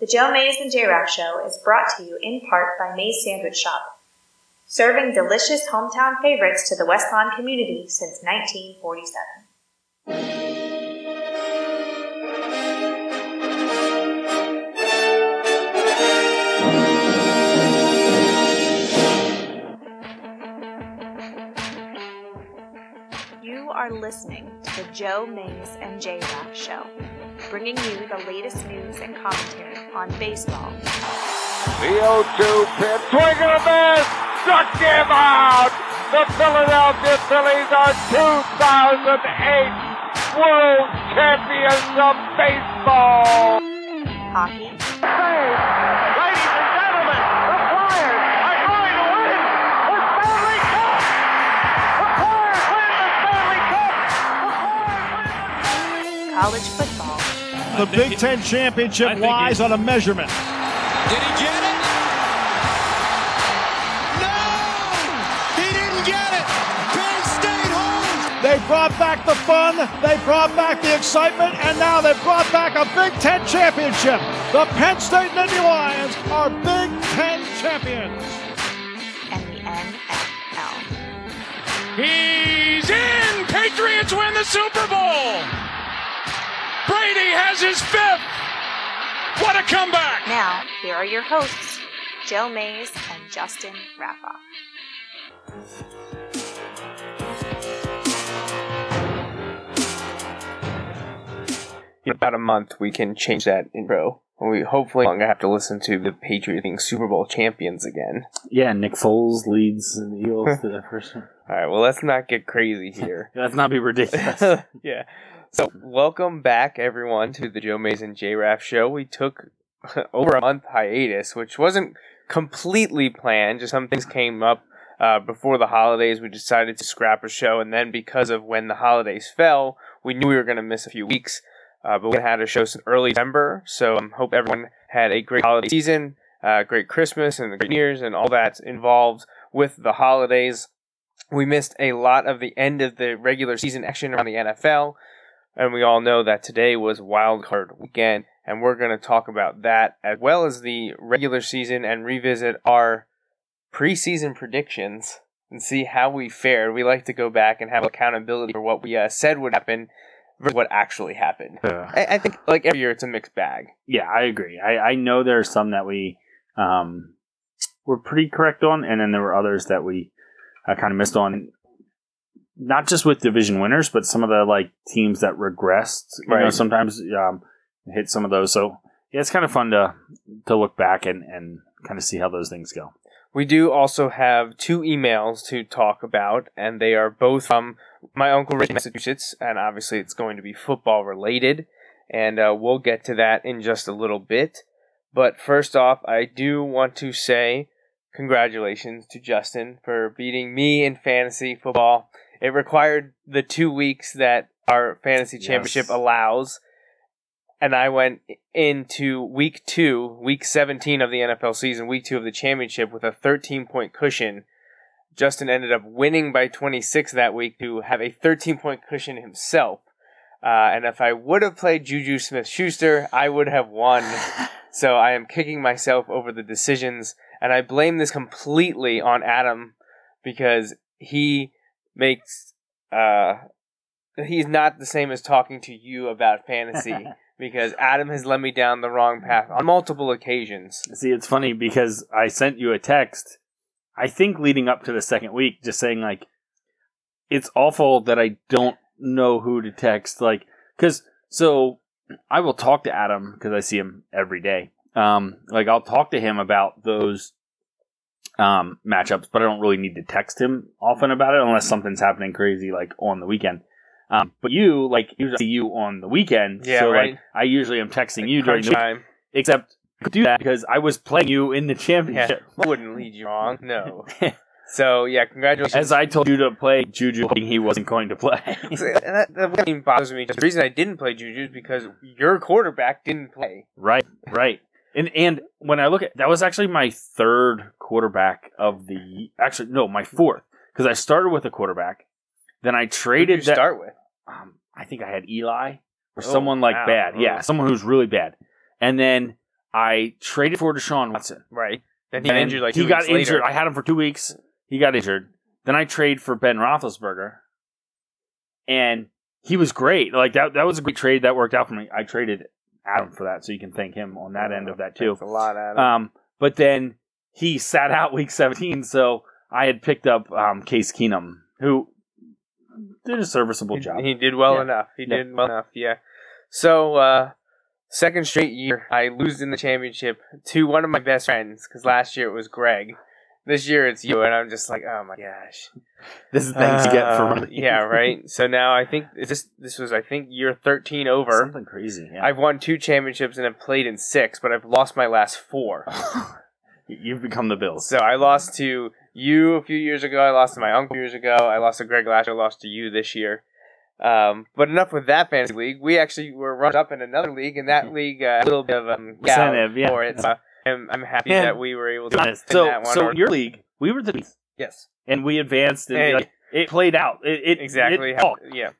The Joe Mays and J Rock Show is brought to you in part by Mays Sandwich Shop, serving delicious hometown favorites to the West Lawn community since 1947. You are listening to the Joe Mays and J Rock Show, bringing you the latest news and commentary on baseball, The 0-2 pitch, swing and a miss, struck him out. The Philadelphia Phillies are 2008 World Champions of Baseball. hockey, Ladies and gentlemen, the Flyers are going to win the Stanley Cup. The Flyers win the Stanley Cup. The Flyers win the college football, The Big Ten championship lies on a measurement. Did he get it? No! He didn't get it! Penn State home! They brought back the fun, they brought back the excitement, and now they've brought back a Big Ten championship. The Penn State Nittany Lions are Big Ten champions. and the NFL. He's in! Patriots win the Super Bowl! Brady has his fifth! What a comeback! Now, here are your hosts, Joe Mays and Justin Raffoff. in about a month we can change that intro. And we hopefully longer have to listen to the Patriots being Super Bowl champions again. Yeah, Nick Foles leads the Eagles to the first. All right, well let's not get crazy here. Let's not be ridiculous. yeah. So welcome back everyone to the Joe Mason J show. We took over a month hiatus, which wasn't completely planned. Just some things came up uh, before the holidays. We decided to scrap a show, and then because of when the holidays fell, we knew we were going to miss a few weeks. Uh, but we had a show in early December, so I um, hope everyone had a great holiday season, uh, great Christmas, and great New Year's, and all that's involved with the holidays. We missed a lot of the end of the regular season action around the NFL, and we all know that today was wild card weekend, and we're going to talk about that as well as the regular season and revisit our preseason predictions and see how we fared. We like to go back and have accountability for what we uh, said would happen versus what actually happened. Yeah. I, I think like every year it's a mixed bag. yeah, I agree. I, I know there are some that we um, were pretty correct on, and then there were others that we uh, kind of missed on. Not just with division winners, but some of the like teams that regressed. You know, sometimes um, hit some of those. So yeah, it's kind of fun to to look back and and kind of see how those things go. We do also have two emails to talk about, and they are both from my uncle Rick in Massachusetts, and obviously it's going to be football related, and uh, we'll get to that in just a little bit. But first off, I do want to say congratulations to Justin for beating me in fantasy football. It required the two weeks that our fantasy Yes. championship allows, and I went into week two, week 17 of the NFL season, week two of the championship with a 13 point cushion. Justin ended up winning by 26 that week to have a 13 point cushion himself. Uh, and if I would have played Juju Smith Schuster, I would have won. so I am kicking myself over the decisions. And I blame this completely on Adam because he makes. Uh, he's not the same as talking to you about fantasy because Adam has led me down the wrong path on multiple occasions. See, it's funny because I sent you a text, I think leading up to the second week, just saying, like, it's awful that I don't know who to text. Like, because, so I will talk to Adam because I see him every day. Um, like, I'll talk to him about those um, matchups, but I don't really need to text him often about it unless something's happening crazy, like on the weekend. Um, but you, like, usually see you on the weekend. Yeah, so, right. like, I usually am texting you during the week time. except I could do that because I was playing you in the Yeah, championship. I wouldn't lead you wrong. No. So yeah, congratulations. As I told you to play Juju, hoping he wasn't going to play. that, that even bothers me. The reason I didn't play Juju is because your quarterback didn't play. right, right. And and when I look at that was actually my third quarterback of the actually no my fourth because I started with a quarterback, then I traded that. start with? um, I think I had Eli or Oh, someone like wow. bad. Oh. Yeah, someone who's really bad. And then I traded for Deshaun Watson. Right. Then he injured like he got later. injured. I had him for two weeks. He got injured. Then I trade for Ben Roethlisberger, and he was great. Like that. That was a great trade. That worked out for me. I traded Adam for that, so you can thank him on that end of that too. Thanks a lot, Adam. Um, but then he sat out week 17, so I had picked up um, Case Keenum, who did a serviceable He- job. He did well Yeah. enough. He Yeah. did well enough. Yeah. So uh, second straight year, I lose in the championship to one of my best friends because last year it was Greg. This year it's you, and I'm just like, oh my gosh. this is things you get for Uh, running. yeah, right. So now I think this this was I think year 13 over. Something crazy. Yeah. I've won two championships and i've played in six, but I've lost my last four. You've become the Bills. So I lost to you a few years ago. I lost to my uncle years ago. I lost to Greg last year. I lost to you this year. Um, but enough with that fantasy league. We actually were run up in another league, and that league uh, a little bit of um, yeah. for it. So I'm, I'm happy Yeah. that we were able to win so, that one. so Or- your league, we were the yes, and we advanced, and Hey. like, it played out. It, it exactly. It, how, oh, yeah,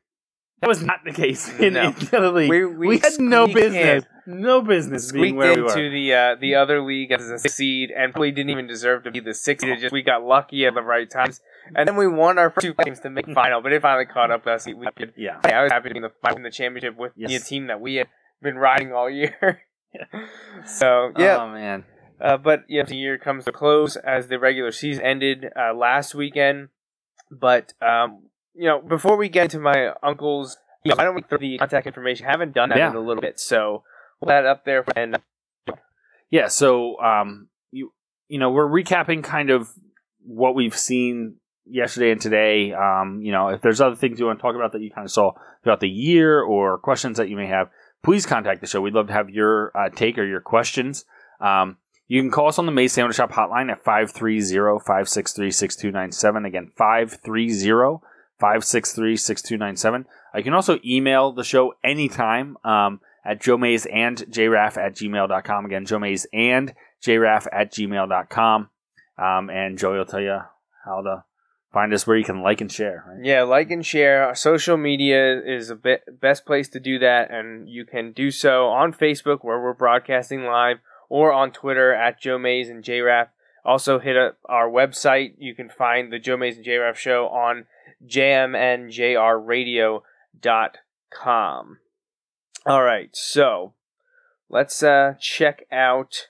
that was not the case in, No. in the other league. We- We, we had no business, no business being where we into were. the uh, the other league as a seed, and probably didn't even deserve to be the six seed. Just we got lucky at the right times, and then we won our first two games to make final. But it finally caught up to us. We could Yeah. Yeah, I was happy to be in the, in the championship with Yes. the team that we had been riding all year. so yeah, Oh man. uh, but yeah, the year comes to close as the regular season ended uh, last weekend. But um, you know, before we get into my uncle's, you know, why don't we throw the contact information? haven't done that Yeah. in a little bit, so we'll up there. And Yeah, so um you you know, we're recapping kind of what we've seen yesterday and today. Um, you know, if there's other things you want to talk about that you kind of saw throughout the year or questions that you may have, please contact the show. We'd love to have your uh, take or your questions. Um, you can call us on the Mays Sandwich Shop hotline at 530-563-6297. Again, 530-563-6297. Uh, You can also email the show anytime um, at Joe Mays and jraff at gmail.com. Again, Joe Mays and jraff at gmail.com. Um, and Joey will tell you how to find us where you can like and share. Right? yeah, like and share. Our social media is the be- best place to do that, and you can do so on Facebook where we're broadcasting live, or on Twitter at Joe Mays and JRAF. Also, hit up our website. You can find the Joe Mays and JRAF show on jmnjrradio.com. All right, so let's uh, check out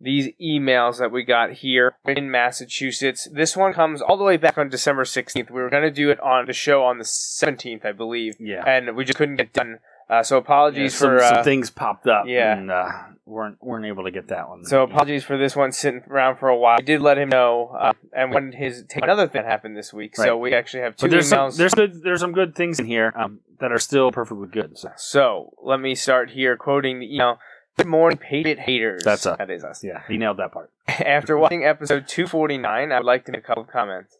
these emails that we got here in Massachusetts. This one comes all the way back on December 16th. We were going to do it on the show on the 17th, I believe, Yeah. and we just couldn't get done. Uh, so apologies some, for uh, some things popped up. yeah. And uh, weren't, weren't able to get that one. So apologies for this one sitting around for a while. I did let him know, uh, and when his take another thing happened this week. So we actually have two But there's some, emails. there's good there's some good things in here um, that are still perfectly good. So So let me start here quoting the email. Good morning, Patriot haters. That's us. That is us. yeah, he nailed that part. After watching episode 249, I would like to make a couple of comments.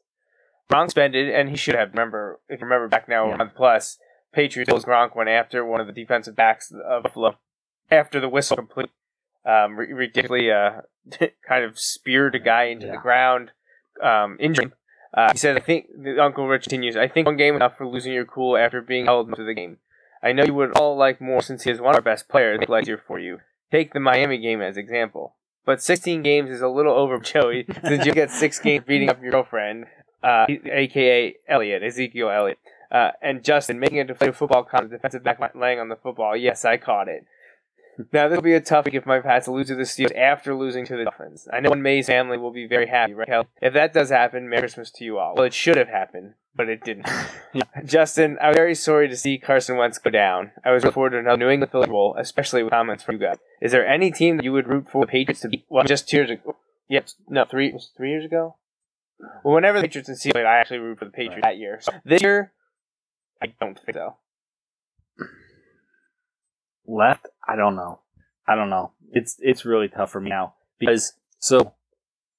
Gronk spended, and he should have. Remember, if you remember back now, Yeah. month plus, Patriots Gronk went after one of the defensive backs of Buffalo after the whistle complete. Um, ridiculously, uh, kind of speared a guy into the ground, um, injuring. him. Uh, he said, "I think the Uncle Rich continues. I think one game enough for losing your cool after being held to the game. I know you would all like more since he is one of our best players. Easier for you. Take the Miami game as example. But 16 games is a little over Joey since you get six games beating up your girlfriend, uh, aka Elliott, Ezekiel Elliott, uh, and Justin making to play football con defensive back laying on the football. Yes, I caught it. Now this will be a tough week if my Pats lose to the Steelers after losing to the Dolphins. I know May's family will be very happy, right? If that does happen, Merry Christmas to you all. Well, it should have happened, but it didn't. Justin, I'm very sorry to see Carson Wentz go down. I was looking forward to another New England Philly Bowl, especially with comments from you guys. Is there any team that you would root for the Patriots to beat? Well, just two years ago. Yep, no, three three years ago. Well, whenever the Patriots and Steelers, played, I actually root for the Patriots that year. So this year, I don't think so. Left, I don't know. I don't know. It's it's really tough for me now because so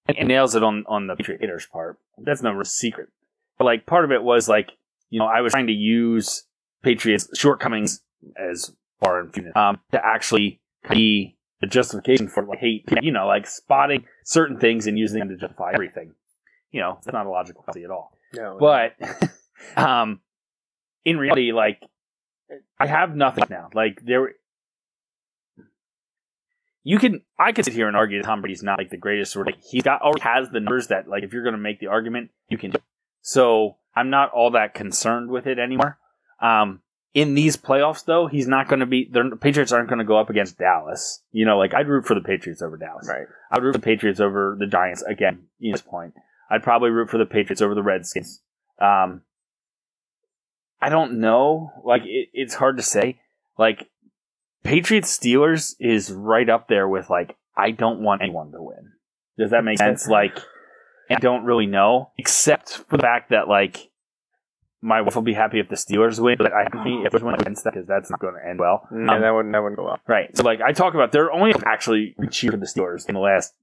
it nails it on on the Patriots part. That's no secret. But like part of it was like you know I was trying to use Patriots shortcomings as far in um to actually be the justification for like hate. You know, like spotting certain things and using them to justify everything. You know, it's not a logical fallacy at all. No, But um, in reality, like I have nothing now. Like there, you can I could sit here and argue that Tom Brady's not like the greatest or like he's got already has the numbers that like if you're going to make the argument you can. do it. So I'm not all that concerned with it anymore. Um, in these playoffs though, he's not going to be. The Patriots aren't going to go up against Dallas. You know, like I'd root for the Patriots over Dallas. Right. I'd root for the Patriots over the Giants again. At this point, I'd probably root for the Patriots over the Redskins. Um, I don't know. Like it, it's hard to say. Like Patriots Steelers is right up there with like I don't want anyone to win. Does that make sense? Like I don't really know, except for the fact that like my wife will be happy if the Steelers win, but I be if there's one against that because that's not going to end well. No, Um, that wouldn't that wouldn't go well. Right. So like I talk about, there are only actually cheer for the Steelers in the last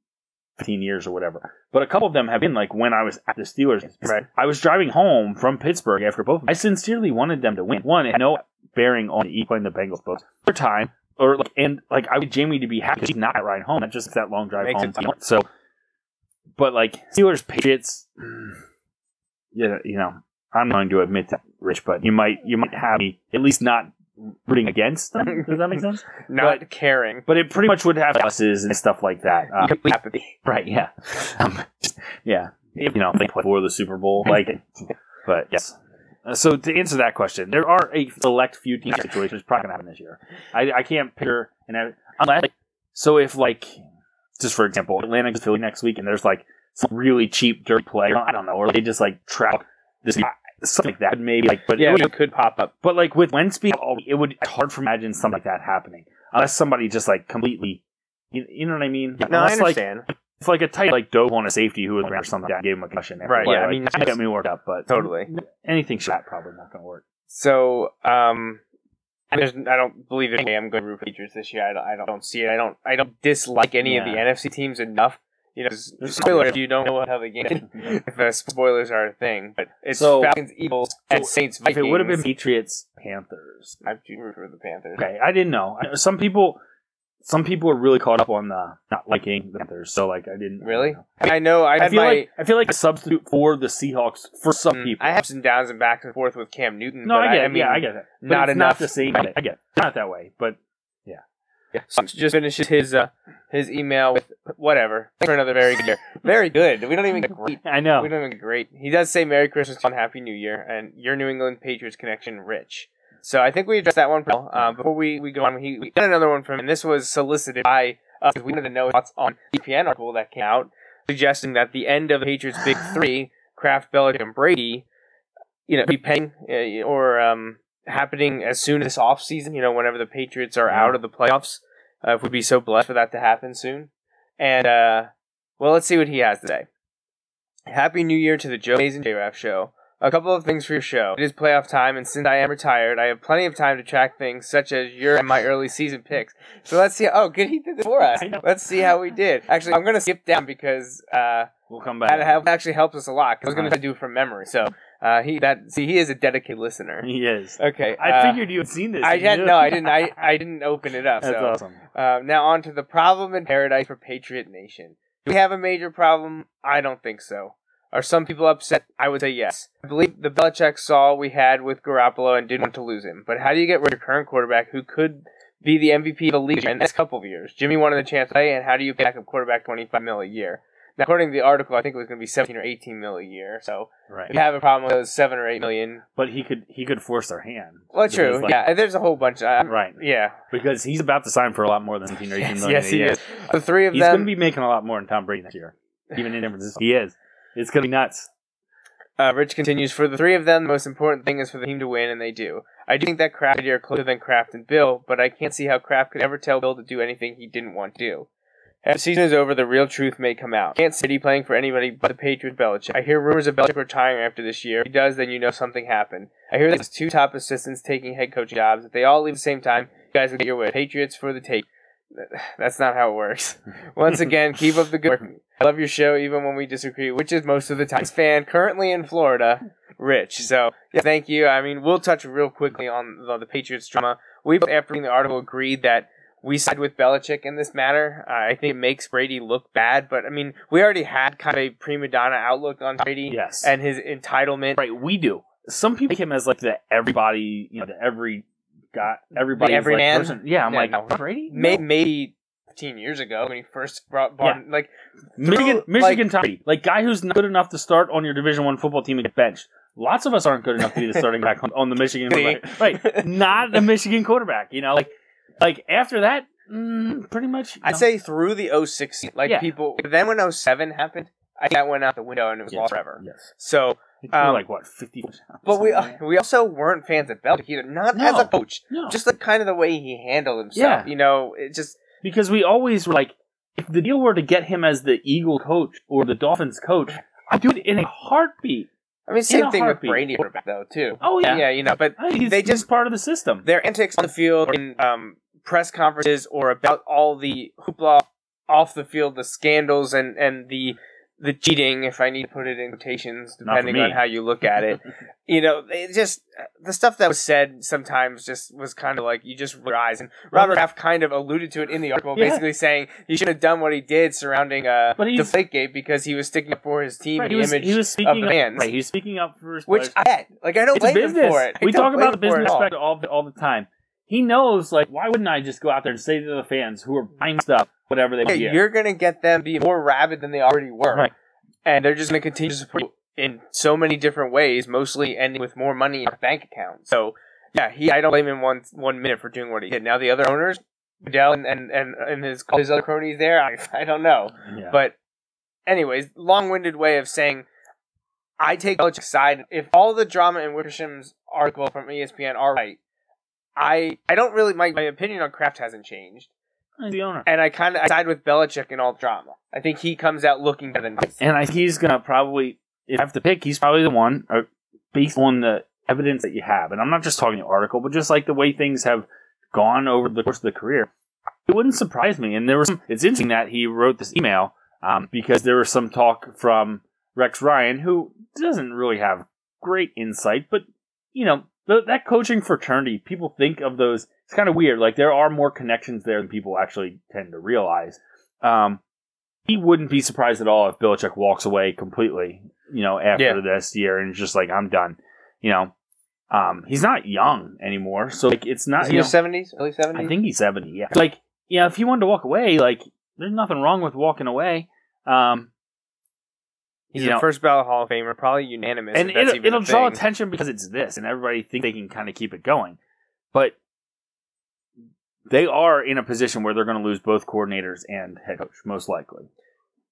fifteen years or whatever. But a couple of them have been like when I was at the Steelers. Right. I was driving home from Pittsburgh after both. I sincerely wanted them to win. One, had no bearing on E playing the Bengals both. For time, or like, and like I wanted Jamie to be happy. She's not ride home. That's just that long drive Makes home. So, but like Steelers Patriots, yeah, you know, I'm going to admit that, Rich, but you might you might have me at least not rooting against them. Does that make sense? Not caring. But it pretty much would have buses and stuff like that. Uh, Complete apathy. right? Yeah. Um, yeah. You know, they play for the Super Bowl, like. But yes. Uh, So to answer that question, there are a select few team situations probably going to happen this year. I, I can't picture and unless like, so if like just for example, Atlanta gets Philly next week and there's like some really cheap dirty play, I don't know, or they just like trap this something like that maybe like but Yeah, it would- it could pop up. but like with Wentz being, all- it would it's hard to imagine something like that happening unless somebody just like completely, you, you know what I mean? No, I understand. like, if like a tight like Dove on a safety who was around or something that gave him a concussion. Right, play, yeah, I like, mean, that got me worked up, but Totally. anything shot probably not going to work. So, um, I don't believe there's any way I'm going to root for Patriots this year. I don't, I don't, don't see it. I don't. I don't dislike any of the NFC teams enough. You know, spoiler if you don't know how the game. if uh, spoilers are a thing, but it's So- Falcons, Eagles, and so Saints. If Vikings. it would have been Patriots, Panthers. I do root for the Panthers. Okay, I didn't know. Some people, some people are really caught up on the not liking the Panthers, so like I didn't Really? I, know. I, I feel my, like I feel like a substitute for the Seahawks for some Mm, people. I have some downs and backs and forth with Cam Newton. no, but I get I, it. mean, yeah, I get it. But not enough. Not the same. I get it. I get it. Not that way, but Yeah. So just finishes his uh, his email with whatever. For another very good year. Very good. We don't even get great. I know. We don't even get great. He does say Merry Christmas and Happy New Year, and your New England Patriots connection, Rich. So I think we addressed that one. Uh, before we, we go on, he we got another one from him, and this was solicited by us because we wanted to know thoughts on the ESPN article that came out suggesting that the end of the Patriots' big three, Kraft, Belichick, and Brady, you know, be paying uh, or um, happening as soon as this offseason, you know, whenever the Patriots are out of the playoffs. Uh, if we'd be so blessed for that to happen soon. And, uh, well, let's see what he has today. Happy New Year to the Joe Mays and J-Raf show. A couple of things for your show. It is playoff time, and since I am retired, I have plenty of time to track things such as your and my early season picks. So let's see. Oh, good, he did this for us. Let's see how we did. Actually, I'm going to skip down because uh, We'll come back. that actually helps us a lot. 'cause I was going to do it from memory. So uh, he that see he is a dedicated listener. He is. Okay, I uh, figured you had seen this. I didn't. No, I didn't. I, I didn't open it up. That's so awesome. uh, now on to the problem in paradise for Patriot Nation. Do we have a major problem? I don't think so. Are some people upset? I would say yes. I believe the Belichick saw we had with Garoppolo and didn't want to lose him. But how do you get rid of your current quarterback who could be the MVP of the league in the next couple of years? Jimmy wanted a chance to play, and how do you back up quarterback 25 mil a year? Now, according to the article, I think it was going to be 17 or 18 mil a year. So Right. if you have a problem with those 7 or 8 million, But he could he could force their hand. well, true. Like- yeah, there's a whole bunch. Of, Right. Yeah. Because he's about to sign for a lot more than 17 or 18 Yes, million yes, a he is. The three of He's them. going to be making a lot more than Tom Brady next year, even in San Francisco. He is. It's to be nuts. Uh, Rich continues, for the three of them, the most important thing is for the team to win, and they do. I do think that Kraft are closer than Kraft and Bill, but I can't see how Kraft could ever tell Bill to do anything he didn't want to do. After the season is over, the real truth may come out. Can't Eddie playing for anybody but the Patriots Belichick. I hear rumors of Belichick retiring after this year. If he does, then you know something happened. I hear that his two top assistants taking head coaching jobs. If they all leave at the same time, you guys will get your way. Patriots for the take. That's not how it works. Once again, keep up the good work. I love your show even when we disagree, which is most of the time. Fan currently in Florida, Rich. So yeah, thank you. I mean, we'll touch real quickly on the, the Patriots drama. We both, after reading the article agreed that we side with Belichick in this matter. Uh, I think it makes Brady look bad, but I mean, we already had kind of a prima donna outlook on Brady Yes. and his entitlement. right, we do. Some people take him as like the everybody, you know, the every got everybody The everyman? person. Yeah, I'm Yeah, like no. Brady. May- No. maybe 15 years ago when he first brought brought like Michigan, through, Michigan like- like guy who's not good enough to start on your Division One football team and get benched. Lots of us aren't good enough to be the starting back on, on the Michigan quarterback. Right, not a Michigan quarterback. You know, like like after that, mm, pretty much. I'd say through the 06 like Yeah. people. Then when 07 happened, I that went out the window and it was Yes, lost forever. Yes, So, Um, like what fifty percent. but we like we also weren't fans of Belichick either. Not as a coach, no, just the kind of the way he handled himself. Yeah. You know, it just because we always were like, if the deal were to get him as the Eagle coach or the Dolphins coach, I'd do it in a heartbeat. I mean, same thing with heartbeat. Brady quarterback though too. Oh yeah, Yeah, you know, but I he's, they just part of the system. their antics on the field in um, press conferences or about all the hoopla off the field, the scandals and and the the cheating, if I need to put it in quotations, depending on how you look at it. you know, it just the stuff that was said sometimes just was kind of like you just roll your eyes. And Robert Kraft kind of alluded to it in the article, Yeah. basically saying he should have done what he did surrounding uh, But he's- Deflategate because he was sticking up for his team Right, and he was, the image he was of speaking the up, right, he was speaking up for his Which players. I get. Like I don't it's a blame him for it. I We talk about the blame him for it business at all. aspect all all the time. He knows, like, why wouldn't I just go out there and say to the fans who are buying stuff, whatever they Yeah, want? you're gonna get them be more rabid than they already were, Right. and they're just gonna continue to support you in so many different ways, mostly ending with more money in a bank account. So, yeah, he I don't blame him one one minute for doing what he did. Now the other owners, Goodell and and and, and his his other cronies there, I I don't know, Yeah. but anyways, long winded way of saying. I take Belichick's side. If all the drama in Wickersham's article from ESPN are right, I I don't really my, my opinion on Kraft hasn't changed He's the owner. and I kind of side with Belichick in all drama. I think he comes out looking better than And I think he's going to probably, if I have to pick, he's probably the one, uh, based on the evidence that you have. And I'm not just talking the article, but just like the way things have gone over the course of the career. It wouldn't surprise me. And there was some, it's interesting that he wrote this email um, because there was some talk from Rex Ryan, who doesn't really have great insight, but, you know, th- that coaching fraternity, people think of those, it's kind of weird. Like, there are more connections there than people actually tend to realize. Um, he wouldn't be surprised at all if Belichick walks away completely, you know, after Yeah. this year and just like, I'm done. You know, um, he's not young anymore, so like it's not. Is You he know, seventies, early seventies? I think he's seventy. Yeah, like yeah, if he wanted to walk away, like there's nothing wrong with walking away. Um, he's you the know, first ballot Hall of Famer, probably unanimous. and if it'll, it'll draw thing. attention because it's this, and everybody think they can kind of keep it going, but they are in a position where they're going to lose both coordinators and head coach, most likely.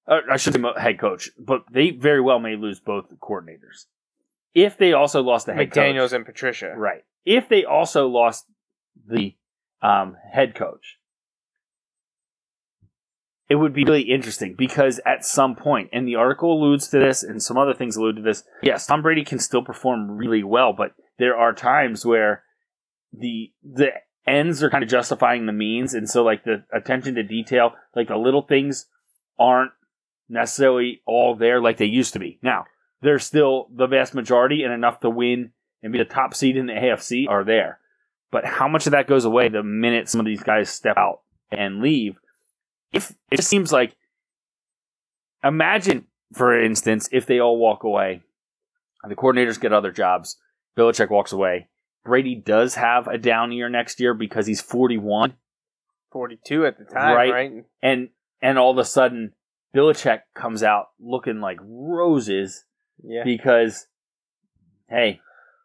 Uh, I should say head coach, but they very well may lose both coordinators. If they also lost the head McDaniels coach, and Patricia. right? If they also lost the um, head coach, it would be really interesting because at some point, and the article alludes to this, and some other things allude to this. Yes, Tom Brady can still perform really well, but there are times where the the ends are kind of justifying the means, and so like the attention to detail, like the little things, aren't necessarily all there like they used to be. Now they're still the vast majority and enough to win and be the top seed in the AFC are there. But how much of that goes away the minute some of these guys step out and leave? If it just seems like imagine, for instance, if they all walk away, the coordinators get other jobs, Belichick walks away. Brady does have a down year next year because he's 41, Forty-two at the time, Right. right? and and all of a sudden Belichick comes out looking like roses Yeah. because hey,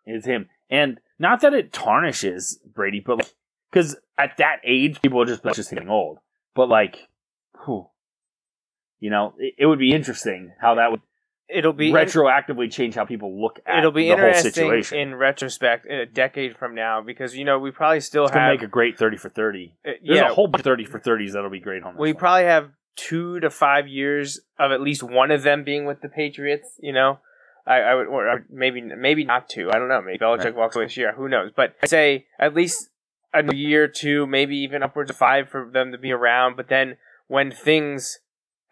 it's him. And not that it tarnishes Brady, but like, because at that age, people are just "That's just getting old. But like, whew, you know, it, it would be interesting how that would It'll be retroactively change how people look at It'll be the whole situation. in retrospect in a decade from now because you know we probably still it's have make a great thirty for thirty. uh, There's yeah a whole bunch of thirty for thirties that'll be great on we one. probably have two to five years of at least one of them being with the Patriots. You know, I, I would or I would- maybe maybe not two. I don't know. Maybe Belichick Right. walks away this year. Who knows? But I say at least a year, or two, maybe even upwards of five for them to be around. But then when things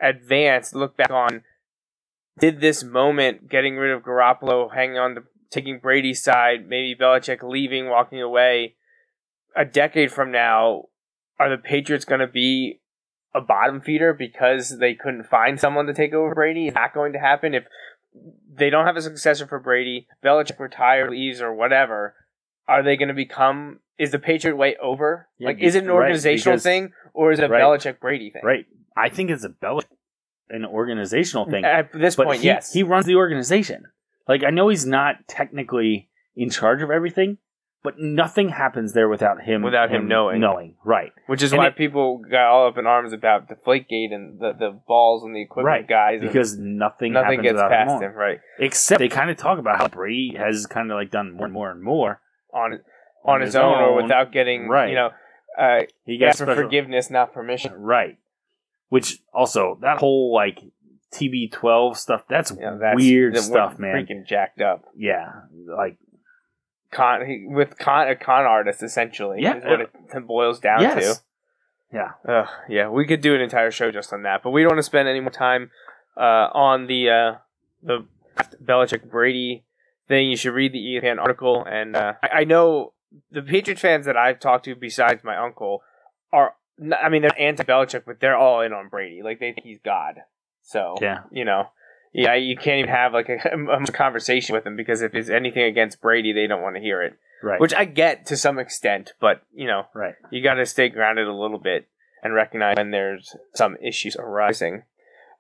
advance, look back on did this moment getting rid of Garoppolo, hanging on to taking Brady's side, maybe Belichick leaving, walking away. A decade from now, are the Patriots going to be a bottom feeder because they couldn't find someone to take over Brady? Is that going to happen if they don't have a successor for Brady? Belichick retires, leaves, or whatever. Are they going to become? Is the Patriot way over? Yeah, like, is it an right, organizational because- thing or is it a Right. Belichick Brady thing? Right. I think it's a Bel- an organizational thing. At this but point, he, yes. he runs the organization. Like I know he's not technically in charge of everything, but nothing happens there without him Without him knowing. Knowing, right? Which is And why it- people got all up in arms about Deflategate and the, the balls and the equipment Right. guys. Because nothing nothing happens gets past him. him, right? Except they kind of talk about how Brady has kind of like done more and more and more On on his own, or without getting, Right. you know, uh, He gets for forgiveness, not permission. Right. Which also that whole like TB12 stuff. That's Yeah, that's weird stuff, man. Freaking jacked up. Yeah, like Con he, with con a con artist essentially. Yeah. is what it boils down yes. to. Yeah. Ugh, yeah, we could do an entire show just on that, but we don't want to spend any more time uh, on the uh, the Belichick Brady thing. You should read the ESPN article, and uh, I, I know the Patriots fans that I've talked to, besides my uncle, are—I mean they're anti Belichick, but they're all in on Brady. Like they think he's God. So Yeah. you know. Yeah, you can't even have like a, a conversation with them because if it's anything against Brady, they don't want to hear it. Right. Which I get to some extent, but you know, right. you got to stay grounded a little bit and recognize when there's some issues arising.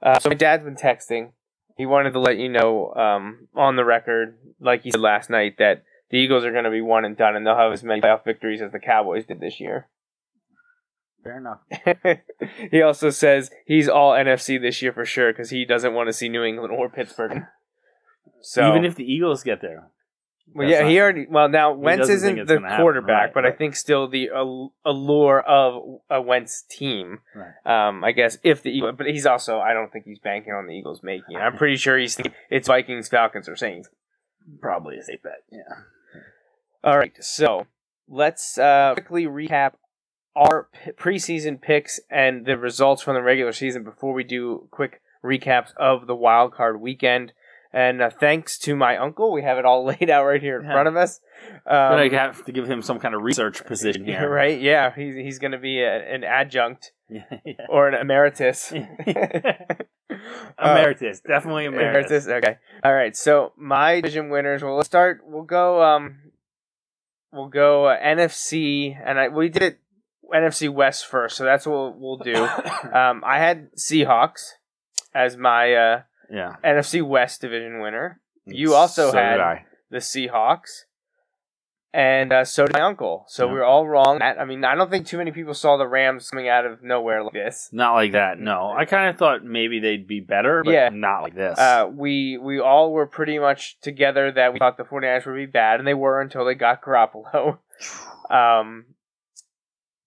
Uh, so my dad's been texting. He wanted to let you know um, on the record, like he said last night, that the Eagles are going to be one and done, and they'll have as many playoff victories as the Cowboys did this year. Fair enough. he also says he's all NFC this year for sure because he doesn't want to see New England or Pittsburgh. So Even if the Eagles get there, Well, That's yeah, he already. Well, now Wentz isn't the happen. quarterback, Right, but I think still the allure of a Wentz team. Right. Um, I guess if the Eagles, but he's also. I don't think he's banking on the Eagles making it. I'm pretty sure he's thinking it's Vikings, Falcons, or Saints. probably a safe bet. Yeah. All right, so let's uh, quickly recap our p- preseason picks and the results from the regular season before we do quick recaps of the wild card weekend. And uh, thanks to my uncle, we have it all laid out right here in front of us. but Um, I have to give him some kind of research position here. right? Yeah, he's he's going to be a, an adjunct Yeah. or an emeritus. Uh, Emeritus, definitely emeritus. Okay. All right. So my division winners. Well, let's start. We'll go. Um, we'll go uh, NFC, and I we did it NFC West first, so that's what we'll, we'll do. um, I had Seahawks as my uh, yeah. NFC West division winner. You also So had- The Seahawks. And uh, so did my uncle. So Yeah. we were all wrong. I mean, I don't think too many people saw the Rams coming out of nowhere like this. Not like that. No, I kind of thought maybe they'd be better, but Yeah. not like this. Uh, we we all were pretty much together that we thought the 49ers would be bad, and they were until they got Garoppolo. um,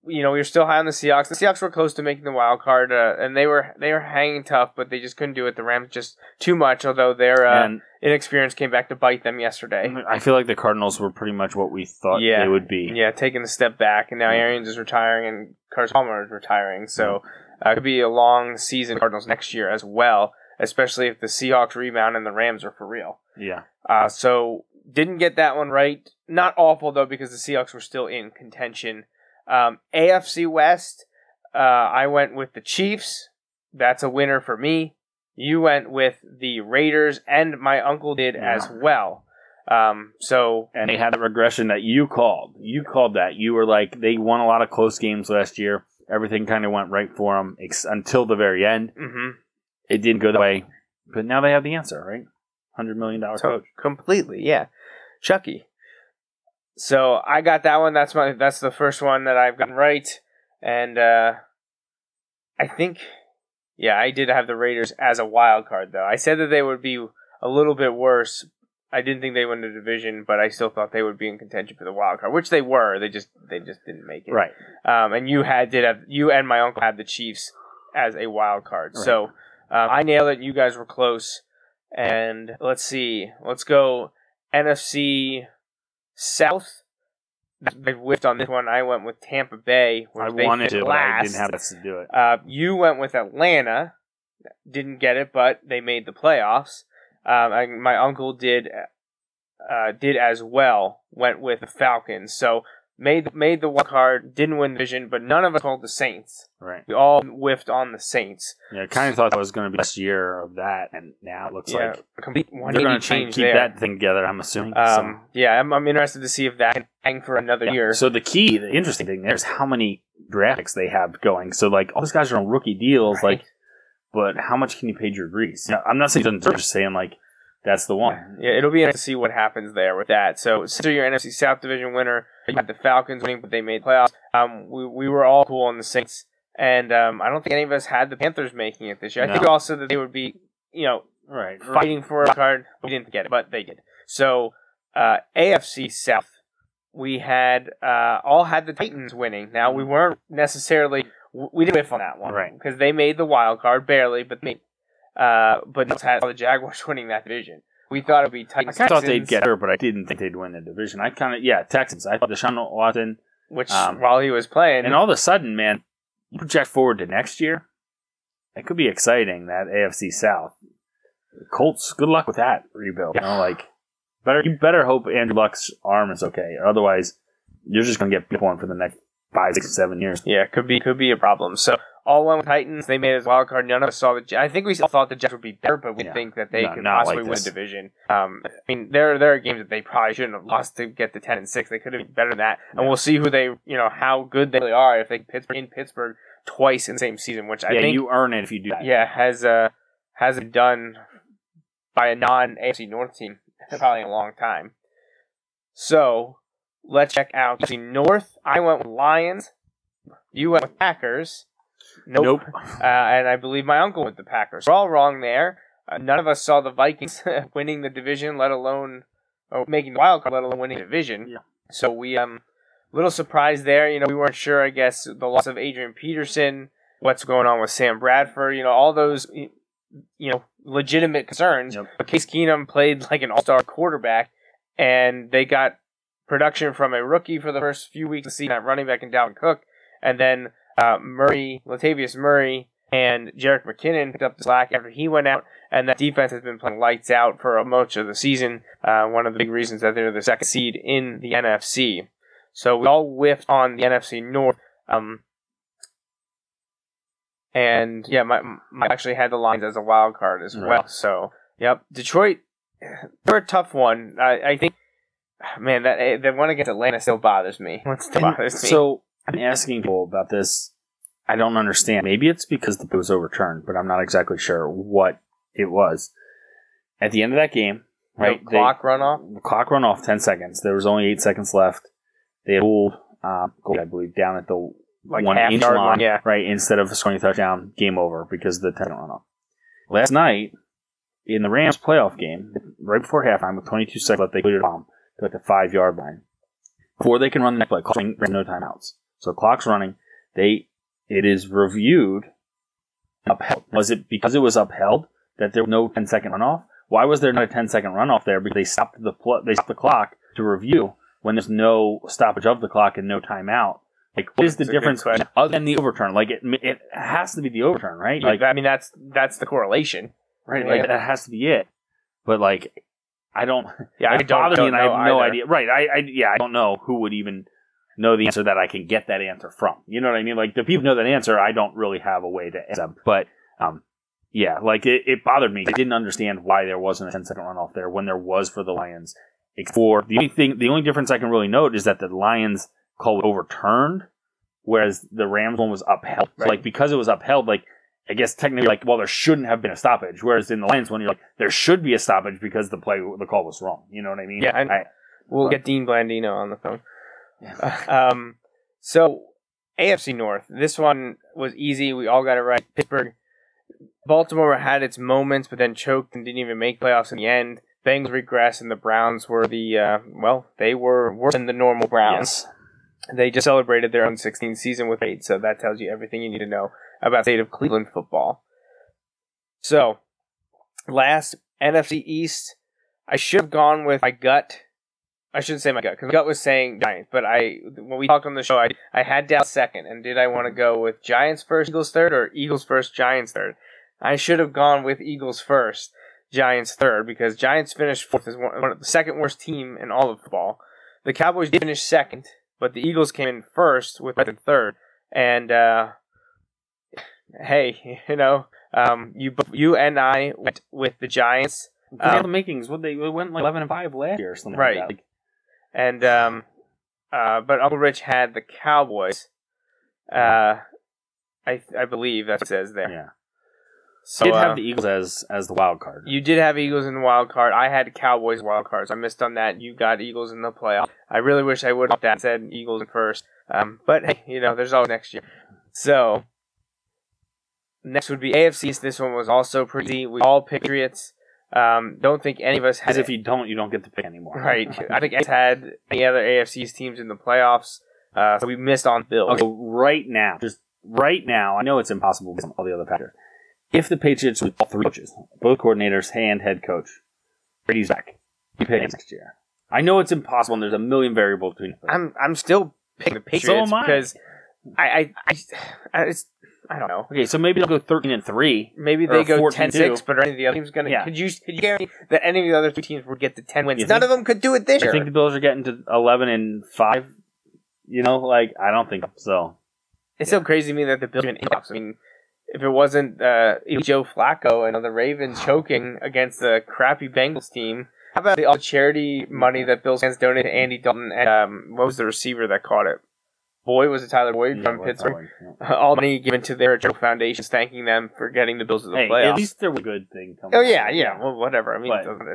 you know, we were still high on the Seahawks. The Seahawks were close to making the wild card, uh, and they were they were hanging tough, but they just couldn't do it. The Rams just too much. Although their uh, inexperience came back to bite them yesterday. I feel like the Cardinals were pretty much what we thought Yeah. they would be. Yeah, taking a step back, and now Arians is retiring, and Carson Palmer is retiring. So uh, it could be a long season for Cardinals next year as well, especially if the Seahawks rebound and the Rams are for real. Yeah. Uh, so didn't get that one right. Not awful though, because the Seahawks were still in contention. Um, AFC West, uh, I went with the Chiefs. That's a winner for me. You went with the Raiders, and my uncle did Yeah. as well. Um, so and they had a regression that you called. You called that. You were like, they won a lot of close games last year. Everything kind of went right for them ex- until the very end. mhm. It didn't go that way, but now they have the answer, right? Hundred million dollar coach. completely, yeah. Chucky. So I got that one. That's my that's the first one that I've gotten right. And uh I think yeah, I did have the Raiders as a wild card though. I said that they would be a little bit worse. I didn't think they win the division, but I still thought they would be in contention for the wild card, which they were. They just they just didn't make it. Right. Um, and you had did have you and my uncle had the Chiefs as a wild card. Right. So um, I nailed it. You guys were close. And let's see. Let's go NFC South. I whiffed on this one. I went with Tampa Bay. Which I they wanted to, but I didn't have us to do it. Uh, you went with Atlanta. Didn't get it, but they made the playoffs. Um, and my uncle did uh, did as well. Went with the Falcons. So made made the wild card, didn't win the division, but none of us called the Saints. Right. We all whiffed on the Saints. Yeah, I kind of thought that was going to be last year of that, and now it looks yeah, like a complete they're going to change keep there. that thing together. I'm assuming. um, yeah, I'm, I'm interested to see if that can hang for another so. year. so the key, the interesting thing there is how many draft picks they have going. So like all these guys are on rookie deals, Right. like, but how much can you pay Drew Brees? Yeah, I'm not saying just saying like that's the one. Yeah, it'll be interesting to see what happens there with that. So, since you're your NFC South Division winner, you had the Falcons winning, but they made playoffs. Um, we, we were all cool on the Saints, and um, I don't think any of us had the Panthers making it this year. I think also that they would be, you know, Right. fighting for a card. We didn't get it, but they did. So, uh, AFC South, we had uh, all had the Titans winning. Now we weren't necessarily we didn't whiff on that one, Right. Because they made the wild card barely, but they, uh, but no had the Jaguars winning that division. We thought it would be I Titans. kind of thought they'd get her, but I didn't think they'd win the division. I kind of yeah, Texans. I thought Deshaun Watson, which um, while he was playing, and all of a sudden, man, you project forward to next year. It could be exciting that AFC South. Colts, good luck with that rebuild. You know, like better you better hope Andrew Luck's arm is okay. Otherwise, you're just gonna get people on for the next five, six, seven years. yeah, could be could be a problem. So all went with Titans. They made it as wild card. None of us saw the. I think we all thought the Jets would be better, but we Yeah. think that they could not possibly like win the division. Um, I mean, there there are games that they probably shouldn't have lost to get to ten and six. They could have been better than that, and Yeah. we'll see who they, you know, how good they really are if they Pittsburgh in Pittsburgh twice in the same season, which I yeah, think you earn it if you do that. yeah has uh hasn't done by a non AFC North team probably in a long time. So let's check out the North. I went with Lions. You went with Packers. Nope. Nope. Uh, and I believe my uncle went with the Packers. We're all wrong there. Uh, none of us saw the Vikings winning the division, let alone or making the wild card, let alone winning the division. Yeah. So we um little surprised there. You know, we weren't sure. I guess the loss of Adrian Peterson, what's going on with Sam Bradford. You know, all those you know legitimate concerns. Yep. But Case Keenum played like an all-star quarterback, and they got production from a rookie for the first few weeks of the season at running back in Dalvin Cook, and then uh, Murray, Latavius Murray, and Jerick McKinnon picked up the slack after he went out, and that defense has been playing lights out for much of the season. Uh, one of the big reasons that they're the second seed in the NFC. So we all whiffed on the NFC North. Um, and yeah, my, my I actually had the Lions as a wild card as well. Right. So yep, Detroit, they're a tough one. I, I think, man, that that one against Atlanta still bothers me. It still bothers me. so I'm asking people about this. I don't understand. Maybe it's because the was overturned, but I'm not exactly sure what it was. At the end of that game, right? No clock runoff. The clock run off ten seconds. There was only eight seconds left. They had pulled, uh, goal, I believe, down at the Like one inch line, line, yeah. right? Instead of scoring a touchdown, game over because of the ten run off. Last night in the Rams playoff game, right before halftime, with 22 seconds left, they cleared a bomb to like the five yard line before they can run the next play. Clock there's no timeouts, so clock's running. They it is reviewed. Upheld. Was it because it was upheld that there was no 10 second runoff? Why was there not a 10 second runoff there? Because they stopped the pl- they stopped the clock to review when there's no stoppage of the clock and no timeout. Like, what is the difference other than the overturn? Like, it it has to be the overturn, right? Like, I mean, that's that's the correlation. right? yeah. Like, that has to be it. But like, I don't. Yeah, I it don't, bothered me, don't and I have no either. idea. Right? I, I yeah, I don't know who would even know the answer that I can get that answer from. You know what I mean? Like the people know that answer, I don't really have a way to answer. them. But um, yeah, like it, it bothered me. I didn't understand why there wasn't a 10 second runoff there when there was for the Lions. For the only thing, the only difference I can really note is that the Lions call was overturned, whereas the Rams one was upheld. Right. like because it was upheld, like I guess technically, like, well, there shouldn't have been a stoppage. Whereas in the Lions one, you're like, there should be a stoppage because the play, the call was wrong. You know what I mean? Yeah, and- I, We'll Right. get Dean Blandino on the phone. um, so AFC North. This one was easy. We all got it right. Pittsburgh, Baltimore had its moments, but then choked and didn't even make playoffs in the end. Bengals regress, and the Browns were the uh, well, they were worse than the normal Browns. They just celebrated their own 16th season with eight, so that tells you everything you need to know about the state of Cleveland football. So, last NFC East, I should have gone with my gut. I shouldn't say my gut because my gut was saying Giants, but I when we talked on the show, I I had Dallas second, and did I want to go with Giants first, Eagles third, or Eagles first, Giants third? I should have gone with Eagles first, Giants third, because Giants finished fourth as one, one of the second worst team in all of football. The Cowboys did finish second, but the Eagles came in first with in third. And uh, hey, you know, um, you you and I went with the Giants, Um, the makings. What they, went like eleven and five last year or something. Right. Like that. Like, and um, uh, but Uncle Rich had the Cowboys. Uh, I I believe that says there. yeah. So Did uh, have the Eagles as as the wild card. You did have Eagles in the wild card. I had Cowboys wild cards. I missed on that. You got Eagles in the playoff. I really wish I would have that said Eagles first. Um, but hey, you know, there's always next year. So next would be AFC. East. This one was also pretty. We all Patriots. Um, don't think any of us had Because if you don't, you don't get to pick anymore. right. I think I had any other AFC's teams in the playoffs. Uh, so we missed on Bills. Okay, right now, just right now, I know it's impossible on all the other factors. If the Patriots with all three coaches, both coordinators and head coach, Brady's back, you pick next year. I know it's impossible, and there's a million variables between. them. I'm I'm still picking the Patriots I. because I I, I, I, it's, I don't know. Okay, so maybe they'll go thirteen and three. Maybe they go 14-2. 10-6, but are any of the other teams gonna? Yeah. Could you could you guarantee that any of the other two teams would get the ten wins? You None think- of them could do it this I year. think the Bills are getting to eleven and five. You know, like I don't think so. it's so crazy to me that the Bills are in playoffs. I mean, if it wasn't uh, Joe Flacco and the Ravens choking against the crappy Bengals team, how about the all charity money that Bills fans donated to Andy Dalton and um, what was the receiver that caught it? Boyd was it Tyler Boyd Yeah, from Pittsburgh? probably, All money given to their Joe foundations, thanking them for getting the Bills to the yeah. Hey, playoffs. at least there was a good thing coming. Oh yeah, yeah. Well, whatever. I mean, But- it doesn't,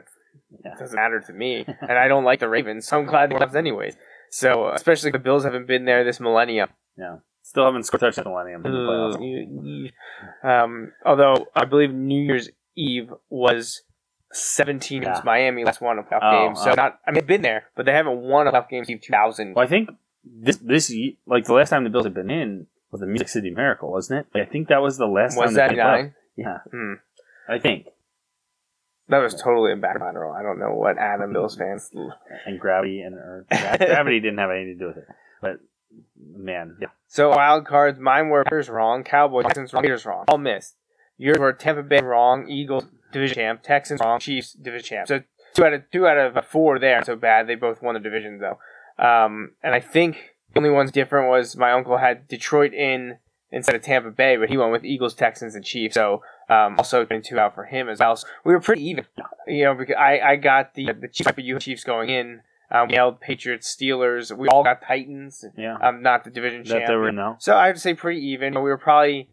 Yeah. it doesn't matter to me, and I don't like the Ravens, so I'm glad they left anyways. So, uh, especially the Bills haven't been there this millennium. yeah. Still haven't scored touchdown millennium in the playoffs. Um, although I believe New Year's Eve was 17 Yeah. against Miami last one a playoff Oh, game. So oh. not I mean they've been there, but they haven't won a playoff game since 2000. Well, I think this this like the last time the Bills had been in was the Music City Miracle, wasn't it? Like, I think that was the last Was time that nine? Yeah, Hmm. I think. That was totally a back lateral. I don't know what Adam Bills fans. And gravity and or, gravity didn't have anything to do with it, but man, yeah. So wild cards, mine were wrong, Cowboys, Texans wrong, Raiders wrong, all missed. Yours were Tampa Bay wrong, Eagles division champ, Texans wrong, Chiefs division champ. So two out of two out of four there, so bad. They both won the divisions though. Um, and I think the only ones different was my uncle had Detroit in instead of Tampa Bay, but he went with Eagles, Texans, and Chiefs. So um, also been two out for him as well. So we were pretty even, you know, because I, I got the the Chiefs, but you Chiefs going in. Um, we held Patriots, Steelers. We all got Titans. Yeah. Um, not the division that champ. they were no. So I'd say pretty even. but We were probably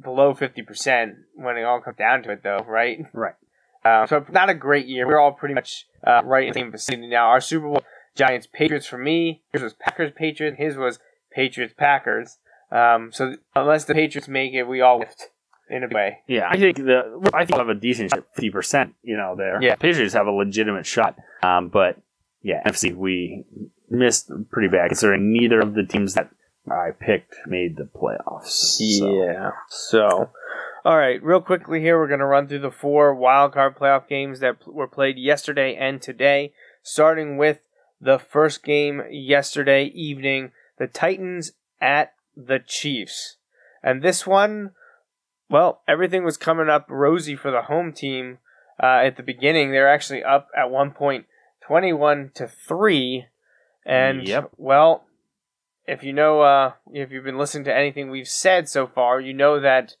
below fifty percent when it all comes down to it, though, right? Right. Uh, so not a great year. We are all pretty much uh, right in the same vicinity now. Our Super Bowl Giants Patriots for me. His was Packers Patriots. His was Patriots Packers. Um, so unless the Patriots make it, we all lift in a way. Yeah, I think the I think we'll have a decent fifty percent. You know, there. Yeah. Patriots have a legitimate shot. Um, but yeah, NFC we missed pretty bad considering neither of the teams that I picked made the playoffs. So, Yeah. So, all right, real quickly here, we're going to run through the four wild card playoff games that were played yesterday and today, starting with the first game yesterday evening, the Titans at the Chiefs. And this one, well, everything was coming up rosy for the home team uh, at the beginning. They're actually up at one point 21 to 3. And, Yep. well, if you know, uh, if you've been listening to anything we've said so far, you know that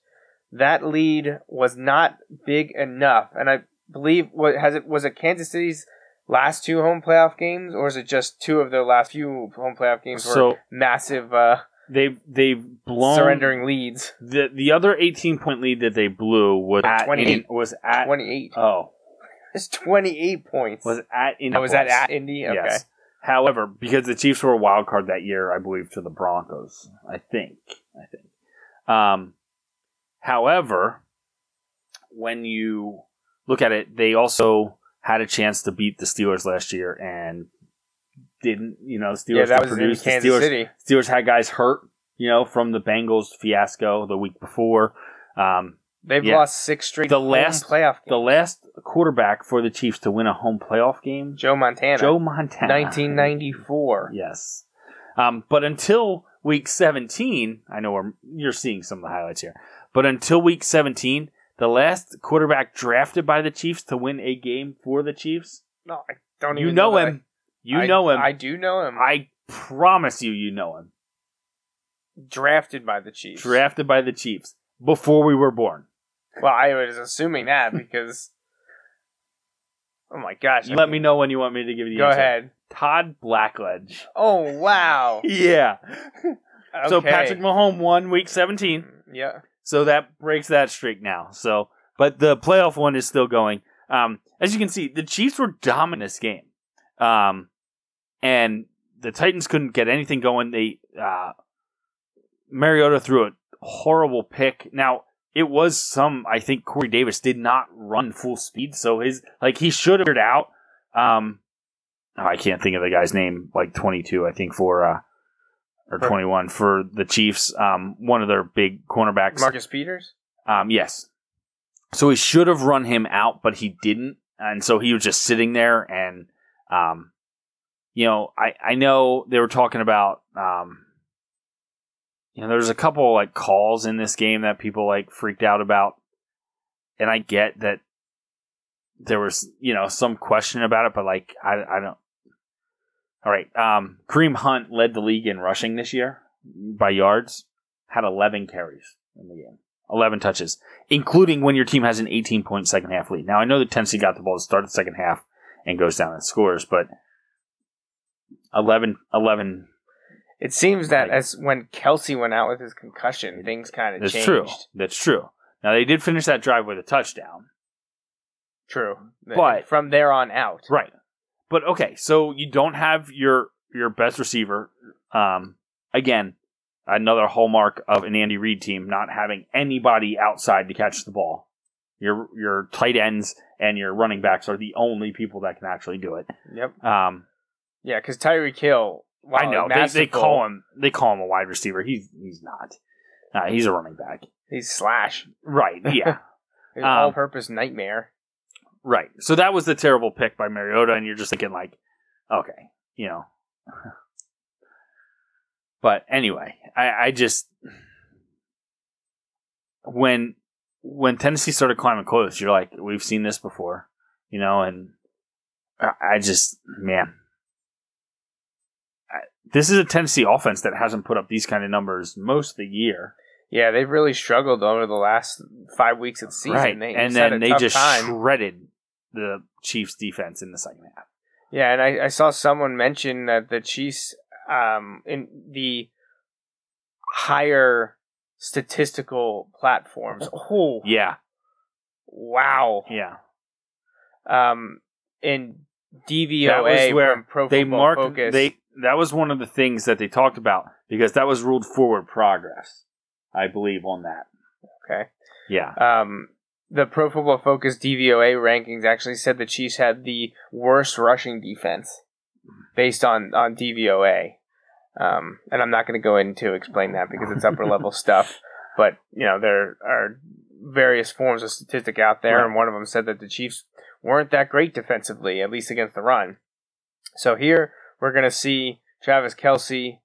that lead was not big enough. And I believe what has it was it Kansas City's last two home playoff games, or is it just two of their last few home playoff games were So massive uh, they've they've blown surrendering leads? the the other eighteen point lead that they blew was at 28. in- was at Twenty eight. oh It's twenty eight points. was at Oh, was that at Indy? Okay. Yes. However, because the Chiefs were a wild card that year, I believe to the Broncos. I think. I think. Um, however, when you look at it, they also had a chance to beat the Steelers last year and didn't. You know, Steelers Yeah, that was in Kansas Steelers, City. Steelers had guys hurt. You know, from the Bengals fiasco the week before. Um, They've Yeah. lost six straight The home last- playoff the last quarterback for the Chiefs to win a home playoff game, Joe Montana, Joe Montana, nineteen ninety four. Yes. Um, but until week 17, I know we're, you're seeing some of the highlights here, but until week 17, the last quarterback drafted by the Chiefs to win a game for the Chiefs, No, I don't know him. you even know that. him. You I- know him. I do know him. I promise you, you know him. Drafted by the Chiefs. Drafted by the Chiefs before we were born. Well, I was assuming that because. oh my gosh! I Let mean, me know when you want me to give you Go answer. ahead. Todd Blackledge. Oh wow! Yeah. So Patrick Mahomes won week 17. Mm, yeah. So that breaks that streak now. So, but the playoff one is still going. Um, as you can see, the Chiefs were dominant this game. Um, and the Titans couldn't get anything going. They, uh, Mariota threw a horrible pick. Now, it was some, I think Corey Davis did not run full speed. So his, like, he should have out. Um, oh, I can't think of the guy's name, like 22, I think, for, uh, or 21 for the Chiefs. Um, one of their big cornerbacks. Marcus Peters. Um, yes. So he should have run him out, but he didn't, and so he was just sitting there. And um, you know, I I know they were talking about um, you know, there's a couple like calls in this game that people like freaked out about, and I get that there was you know some question about it, but like I I don't. All right, um, Kareem Hunt led the league in rushing this year by yards, had 11 carries in the game. 11 touches, including when your team has an 18 point second half lead. Now, I know that Tennessee got the ball to start the second half and goes down and scores, but 11, 11 It seems that Like- as when Kelce went out with his concussion, things kind of that's changed. true. That's true. Now, they did finish that drive with a touchdown. True. But- from there on out, Right. But okay, so you don't have your your best receiver. Um, again, another hallmark of an Andy Reid team not having anybody outside to catch the ball. Your your tight ends and your running backs are the only people that can actually do it. Yep. Um, Yeah, because Tyreek Hill. I know they, they call him they call him a wide receiver. He's he's not. Uh, he's a running back. He's slash. Right. Yeah. Um, all-purpose nightmare. Right. So that was the terrible pick by Mariota, and you're just thinking like, okay, you know. but anyway, I, I just when when Tennessee started climbing close, you're like, we've seen this before, you know, and I, just man. I, this is a Tennessee offense that hasn't put up these kind of numbers most of the year, Yeah, they've really struggled over the last five weeks of the season. right? They and then they just time. shredded the Chiefs' defense in the second half. Yeah, and I, I saw someone mention that the Chiefs, um, in the higher statistical platforms. Oh, Yeah, wow. yeah. Um, in DVOA, where Pro they Football marked Focus, they that was one of the things that they talked about because that was ruled forward progress i believe on that okay. yeah Um, the Pro Football Focus DVOA rankings actually said the Chiefs had the worst rushing defense based on on DVOA. Um, and I'm not going to go into explain that because it's upper level stuff. But you know there are various forms of statistic out there, Right. and one of them said that the Chiefs weren't that great defensively, at least against the run. So here we're going to see Travis Kelce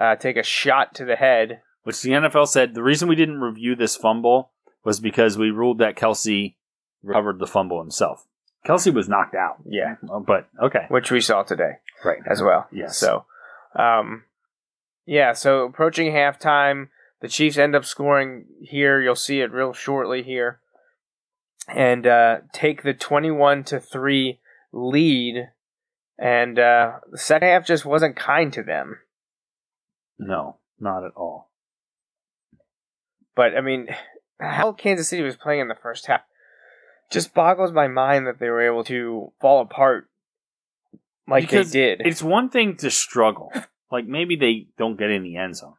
uh, take a shot to the head. which the nfl said the reason we didn't review this fumble was because we ruled that kelce recovered the fumble himself kelce was knocked out Yeah, but okay which we saw today. right as well. Yes. So, um, yeah. So approaching halftime, the Chiefs end up scoring here. You'll see it real shortly here, and uh, take the twenty-one to three lead. And uh, the second half just wasn't kind to them. no not at all But I mean, how Kansas City was playing in the first half just boggles my mind that they were able to fall apart like Because they did. it's one thing to struggle. Like maybe they don't get in the end zone.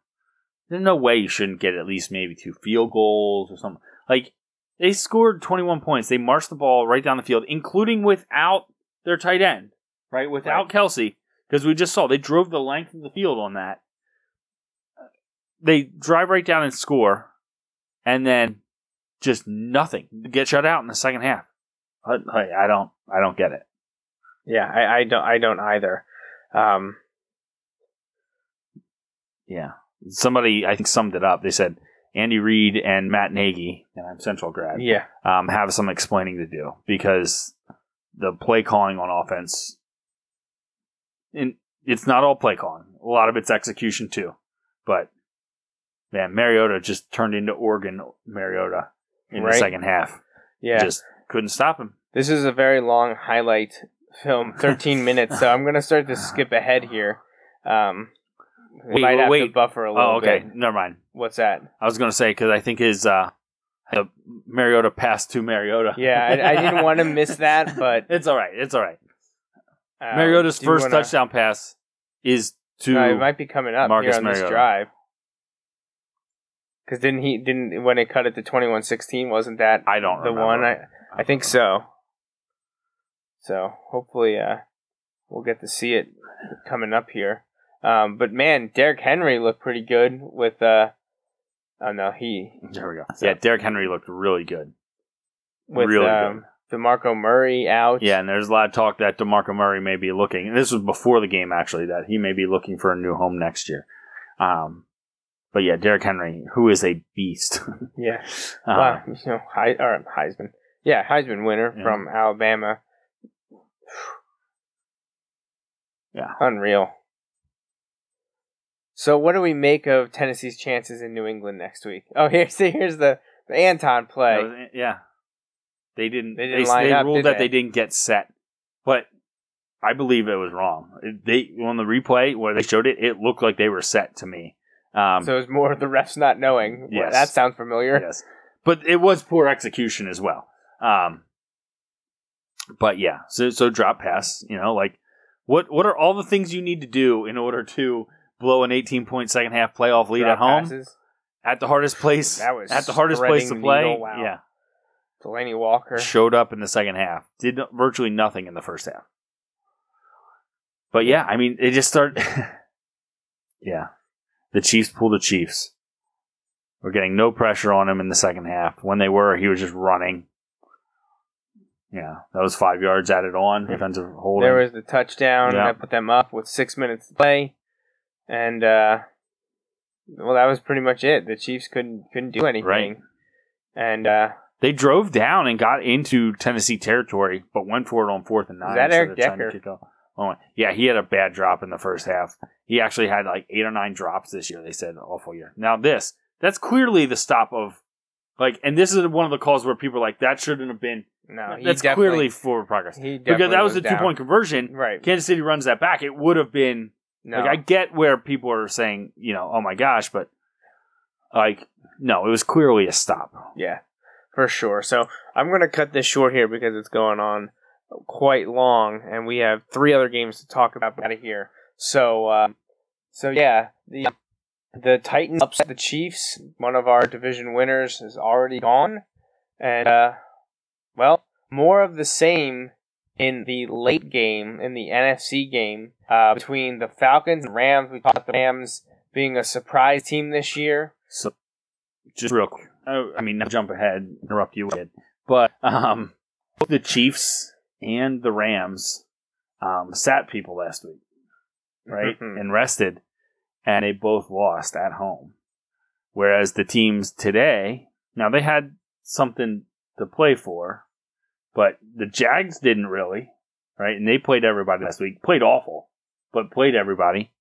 There's no way you shouldn't get at least maybe two field goals or something. Like they scored 21 points. They marched the ball right down the field including without their tight end right? Without Right. kelce because we just saw they drove the length of the field on that. They drive right down and score and then just nothing get shut out in the second half I, I don't i don't get it Yeah, I, I don't. I don't either. Um, Yeah. Somebody I think summed it up. They said Andy Reid and Matt Nagy, and I'm Central grad, yeah, um, have some explaining to do because the play calling on offense, and it's not all play calling. A lot of it's execution too. But man, Mariota just turned into Oregon Mariota in Right. the second half. Yeah. Just couldn't stop him. This is a very long highlight film, 13 minutes, so I'm going to start to skip ahead here. Um, we Wait, might have to buffer a little Oh, okay. bit. Never mind. What's that? I was going to say because I think his uh, the Mariota pass to Mariota. Yeah, I, I didn't want to miss that, but it's all right. It's all right. um, Mariota's first wanna- touchdown pass is to No, it might be coming up Marcus here on this Mariota. drive. Because didn't he didn't when it cut it to 21-16, Wasn't that I don't the remember. one? I I think so. So hopefully, uh, we'll get to see it coming up here. Um, but man, Derrick Henry looked pretty good with. Uh, oh no, he There we go. Yeah, Derrick Henry looked really good. with really um, Demarco Murray out. Yeah, and there's a lot of talk that DeMarco Murray may be looking, and this was before the game actually, that he may be looking for a new home next year. Um, but yeah, Derrick Henry, who is a beast. yeah. Uh, Wow, you know, He- or Heisman. Yeah, Heisman winner Yeah. from Alabama. Yeah. Unreal. So what do we make of Tennessee's chances in New England next week? Oh, here, see, here's the, the Anton play. was- yeah, they didn't. They They, didn't they, line up, ruled that they? they didn't get set, but I believe it was wrong. They on the replay where they showed it, it looked like they were set to me. Um, so it's more of the refs not knowing. Yes. that sounds familiar. yes, but it was poor execution as well. Um, but yeah, so so drop pass. You know, like what what are all the things you need to do in order to blow an 18 point second half playoff lead Drop at home passes. at the hardest place That was at the hardest place to play? needle, wow. Yeah, Delanie Walker. showed up in the second half. Did virtually nothing in the first half. But yeah, I mean, it just started. yeah, the Chiefs pulled the Chiefs. We're getting no pressure on him in the second half. When they were, he was just running. Yeah, that was five yards added on defensive holding. There was the touchdown Yeah. that put them up with six minutes to play, and uh, well, that was pretty much it. The Chiefs couldn't couldn't do anything, Right. and uh, They drove down and got into Tennessee territory, but went for it on fourth and nine. that instead Eric of trying to Decker? Oh, yeah, he had a bad drop in the first half. He actually had like eight or nine drops this year. They said awful year. Now this, that's clearly the stop of, like, and this is one of the calls where people are like that shouldn't have been. no, that's clearly forward progress he because that was a two point conversion. right. Kansas City runs that back. It would have been No, like I get where people are saying, you know, oh my gosh, but like no, it was clearly a stop. yeah, for sure. So I'm going to cut this short here because it's going on quite long, and we have three other games to talk about out of here. So, uh, so yeah, the the Titans upset the Chiefs. One of our division winners is already gone, and uh, well, more of the same in the late game in the NFC game uh, between the Falcons and Rams. We talked the Rams being a surprise team this year. So, just real quick. Oh, I mean, not jump ahead, interrupt you but um, the Chiefs and the Rams um, sat people last week, right, Mhm. and rested, and they both lost at home. Whereas the teams today, now they had something to play for, but the Jags didn't really, right, and they played everybody last week. Played awful, but played everybody.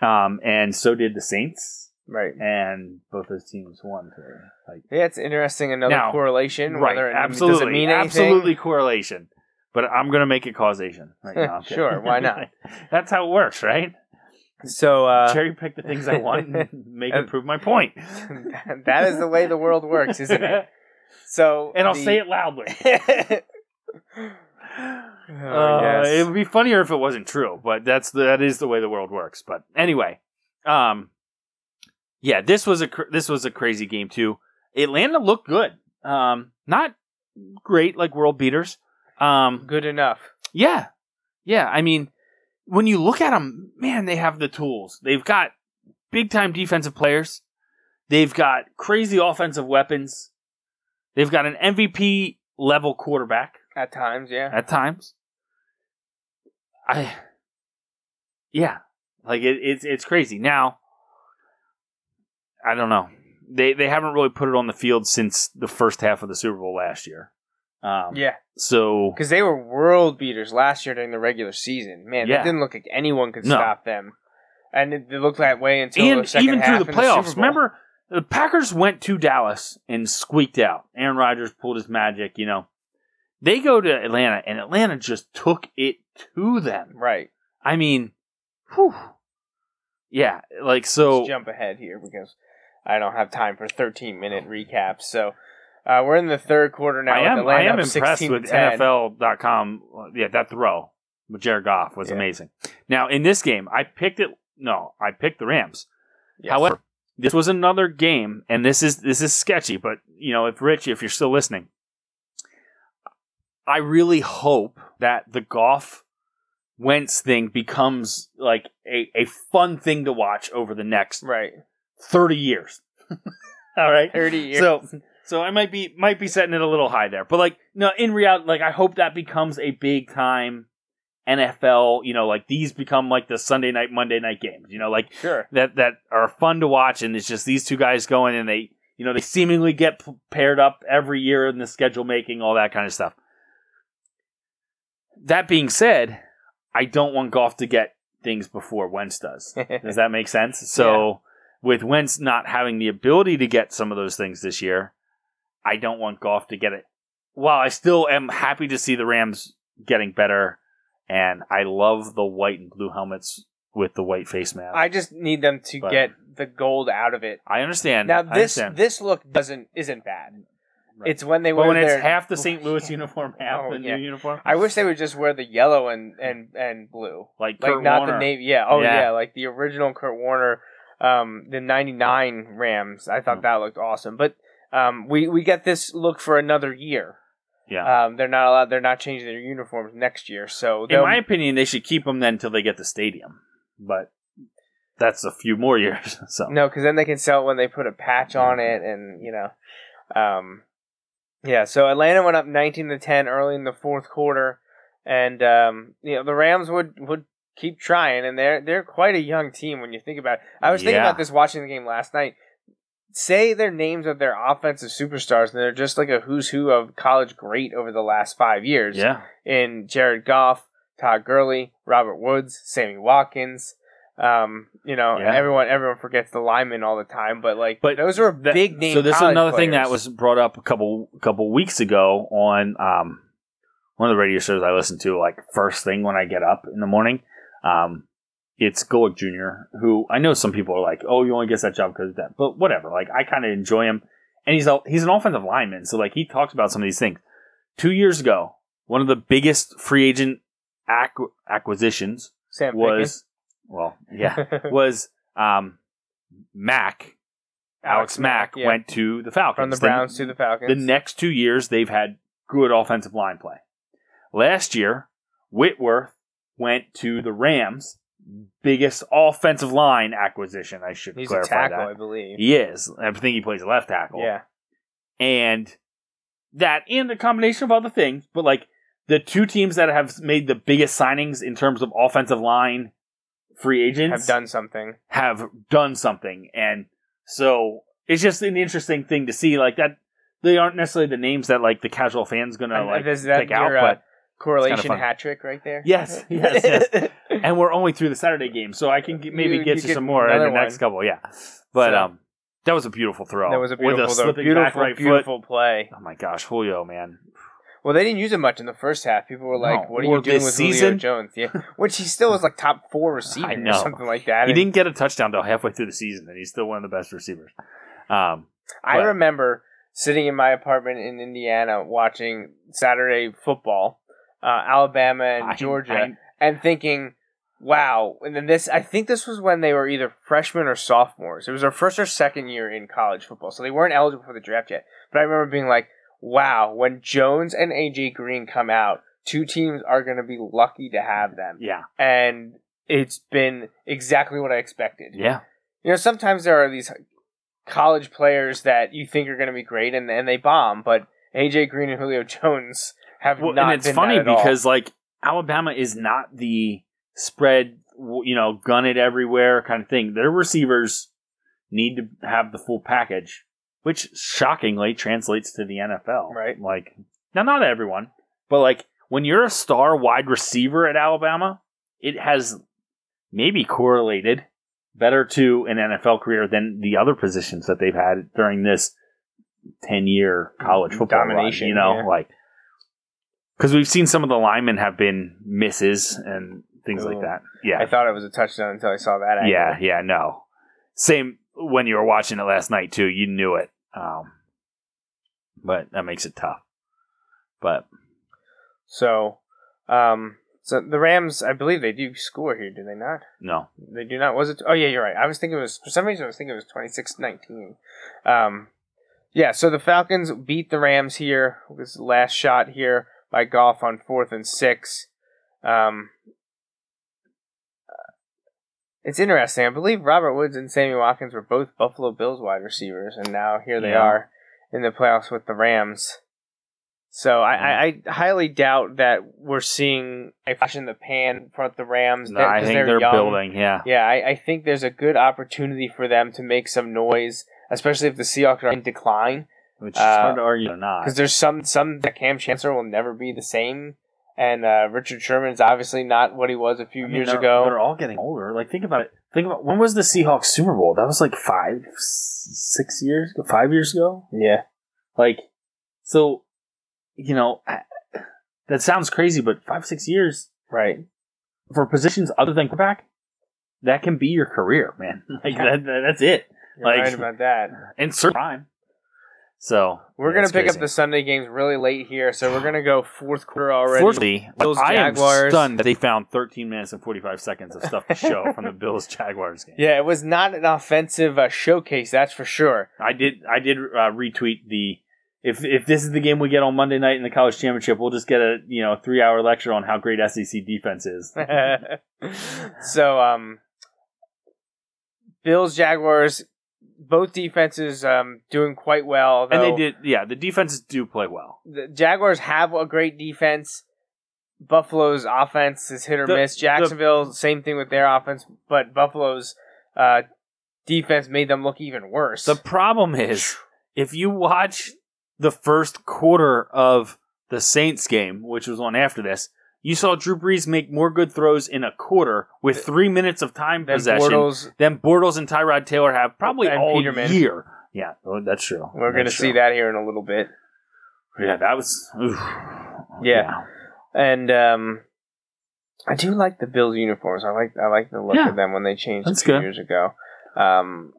Um, and so did the Saints Right. and both those teams won today. Like Yeah, it's interesting. Another Now, correlation. right, absolutely, does it mean anything? absolutely correlation. But I'm gonna make it causation right now. Sure, why not? That's how it works, right? So uh, Cherry pick the things I want and make Uh, it prove my point. that is the way the world works, isn't it? So and I'll the- say it loudly. Oh, Uh, yes. It would be funnier if it wasn't true, but that's the, that is the way the world works. But anyway, um, yeah, this was a cr- this was a crazy game too. Atlanta looked good, um, not great like world beaters. Um, Good enough. yeah, yeah. I mean, when you look at them, man, they have the tools. They've got big time defensive players. They've got crazy offensive weapons. They've got an MVP level quarterback At times, yeah. at times. I, yeah, like it, it's it's crazy. Now, I don't know. They they haven't really put it on the field since the first half of the Super Bowl last year. Um, Yeah, So because they were world beaters last year during the regular season. Man, Yeah. it didn't look like anyone could No. stop them, and it, it looked that way until and the second even through the playoffs. Bowl. remember, the Packers went to Dallas and squeaked out. Aaron Rodgers pulled his magic. You know, they go to Atlanta, and Atlanta just took it to them. right? I mean, whew. yeah, like so. Let's jump ahead here because I don't have time for 13 minute recaps. So uh, we're in the third quarter now. I am, I am impressed with 10. NFL.com. Yeah, that throw with Jared Goff was Yeah. amazing. Now in this game, I picked it. No, I picked the Rams. Yes. However, this was another game, and this is this is sketchy. But you know, if Rich, if you're still listening, I really hope that the Goff Wentz thing becomes like a, a fun thing to watch over the next right, thirty years. All right, 30 years. so so I might be might be setting it a little high there. But like no, in reality, like I hope that becomes a big time NFL, you know, like these become like the Sunday night, Monday night games, you know, like sure. that that are fun to watch and it's just these two guys going and they you know, they seemingly get p- paired up every year in the schedule making, all that kind of stuff. That being said, I don't want Goff to get things before Wentz does. Does that make sense? So with Wentz not having the ability to get some of those things this year, I don't want Goff to get it. While I still am happy to see the Rams getting better, and I love the white and blue helmets with the white face mask. I just need them to But- get the gold out of it. I understand. Now this understand. this look doesn't isn't bad. Right. It's when they but wear when it's their half the St. Louis uniform, half Oh, the yeah. new uniform, I wish they would just wear the yellow and and and blue. like like Kurt not Warner. the navy. Yeah. Oh Yeah. yeah. like the original Kurt Warner, um, the '99 Rams. I Hmm. thought that looked awesome. But um, we we get this look for another year. Yeah. Um, they're not allowed. They're not changing their uniforms next year. So In my opinion, they should keep them then until they get the stadium. But that's a few more years. So no, because then they can sell it when they put a patch on it, and you know, um, yeah. So Atlanta went up 19 to 10 early in the fourth quarter, and um, you know the Rams would would keep trying, and they're they're quite a young team when you think about. it. I was thinking about this watching the game last night. Say their names of their offensive superstars, and they're just like a who's who of college great over the last five years. yeah, in Jared Goff, Todd Gurley, Robert Woods, Sammy Watkins. Um, you know, Yeah. everyone everyone forgets the linemen all the time, but like, But those are That- big name. So this is another thing that was brought up a couple couple weeks ago on um, one of the radio shows I listen to, like first thing when I get up in the morning. Um, it's Golic Jr., who I know some people are like, "Oh, you only gets that job because of that," but whatever. Like I kind of enjoy him, and he's a, he's an offensive lineman, so like he talks about some of these things. Two years ago, one of the biggest free agent acqu- acquisitions Sam was, well, yeah, was um, Mack. Alex Mack yeah. went to the Falcons. from the Then Browns to the Falcons. The next two years, they've had good offensive line play. Last year, Whitworth went to the Rams. Biggest offensive line acquisition. I should He's a clarify tackle, I believe. He is. I think he plays left tackle. Yeah, And that and a combination of other things, but like the two teams that have made the biggest signings in terms of offensive line free agents have done something. have done something and so it's just an interesting thing to see like that they aren't necessarily the names that like the casual fans gonna like that pick out uh, but Correlation hat trick right there. Yes, yes, yes. and we're only through the saturday game so i can get, maybe You- get you you get some more in the another next one. couple yeah but So- um that was a beautiful throw that was a with beautiful, a though, beautiful, right beautiful play. oh my gosh julio man Well, they didn't use him much in the first half. People were like, No. "What are Well, you doing with season- Julio Jones?" Yeah, which he still was like top four receiver or something like that. he And- didn't get a touchdown though halfway through the season and he's still one of the best receivers um I remember sitting in my apartment in Indiana watching Saturday football, uh, Alabama and I- Georgia, I- and thinking, "Wow!" And then this, I think this was when they were either freshmen or sophomores. It was their first or second year in college football, so they weren't eligible for the draft yet. But I remember being like, "Wow!" When Jones and AJ Green come out, two teams are going to be lucky to have them, yeah and it's been exactly what I expected. yeah You know, sometimes there are these college players that you think are going to be great and, and they bomb, but AJ Green and Julio Jones have Well, not and it's funny at all. because like Alabama is not the spread, you know, gun it everywhere kind of thing. Their receivers need to have the full package, which shockingly translates to the NFL. Right. Like now not everyone, but like when you're a star wide receiver at Alabama, it has maybe correlated better to an NFL career than the other positions that they've had during this 10 year college mm-hmm. football run, Domination, you know, yeah. like because we've seen some of the linemen have been misses and things like that. Yeah, I thought it was a touchdown until I saw that. Angle. yeah, yeah. No, same when you were watching it last night too. You knew it, um, but that makes it tough. But So, um, so the Rams, I believe they do score here, do they not? no, They do not. Was it? Oh yeah, you're right. I was thinking it was for some reason. I was thinking it was 26-19. Um, yeah. So the Falcons beat the Rams here. This last shot here by Goff on fourth and six. Um, it's interesting. I believe Robert Woods and Sammy Watkins were both Buffalo Bills wide receivers, and now here they Yeah. are in the playoffs with the Rams. So I, I, I highly doubt that we're seeing a flash in the pan front the Rams. no I think they're young. building. Yeah, Yeah, I, I think there's a good opportunity for them to make some noise, especially if the Seahawks are in decline. Which is Uh, hard to argue or not. Because there's some some that Kam Chancellor will never be the same, and uh, Richard Sherman's obviously not what he was a few I mean, years they're, ago. They're all getting older. Like, think about it. Think about when was the Seahawks Super Bowl? That was like five, six years, ago, five years ago. yeah, Like, so, you know, I, that sounds crazy, but five, six years right. for positions other than quarterback, that can be your career, man. Like, that, that- that's it. You're Like- right about that. And certain time. So We're yeah, gonna pick crazy. up the Sunday games really late here, so we're gonna go fourth quarter already. Fortunately, Bills, I am Jaguars. stunned that they found 13 minutes and 45 seconds of stuff to show from the Bills Jaguars game. Yeah, it was not an offensive uh, showcase, that's for sure. I did. I did uh, retweet the. If if this is the game we get on Monday night in the college championship, we'll just get a you know three hour lecture on how great SEC defense is. so, um, Bills, Jaguars, both defenses um, doing quite well. and they did. Yeah, the defenses do play well. The Jaguars have a great defense. Buffalo's offense is hit or The- miss. Jacksonville, same thing with their offense, but Buffalo's uh, defense made them look even worse. The problem is if you watch the first quarter of the Saints game, which was one after this, you saw Drew Brees make more good throws in a quarter with three minutes of time Then possession Bortles- than Bortles and Tyrod Taylor have probably all Peterman. year. Yeah, well, that's true. We're going to see that here in a little bit. Yeah, that was. oof. Yeah. And um, I do like the Bills uniforms. I like I like the look Yeah. of them when they changed That's a few good. years ago. Um,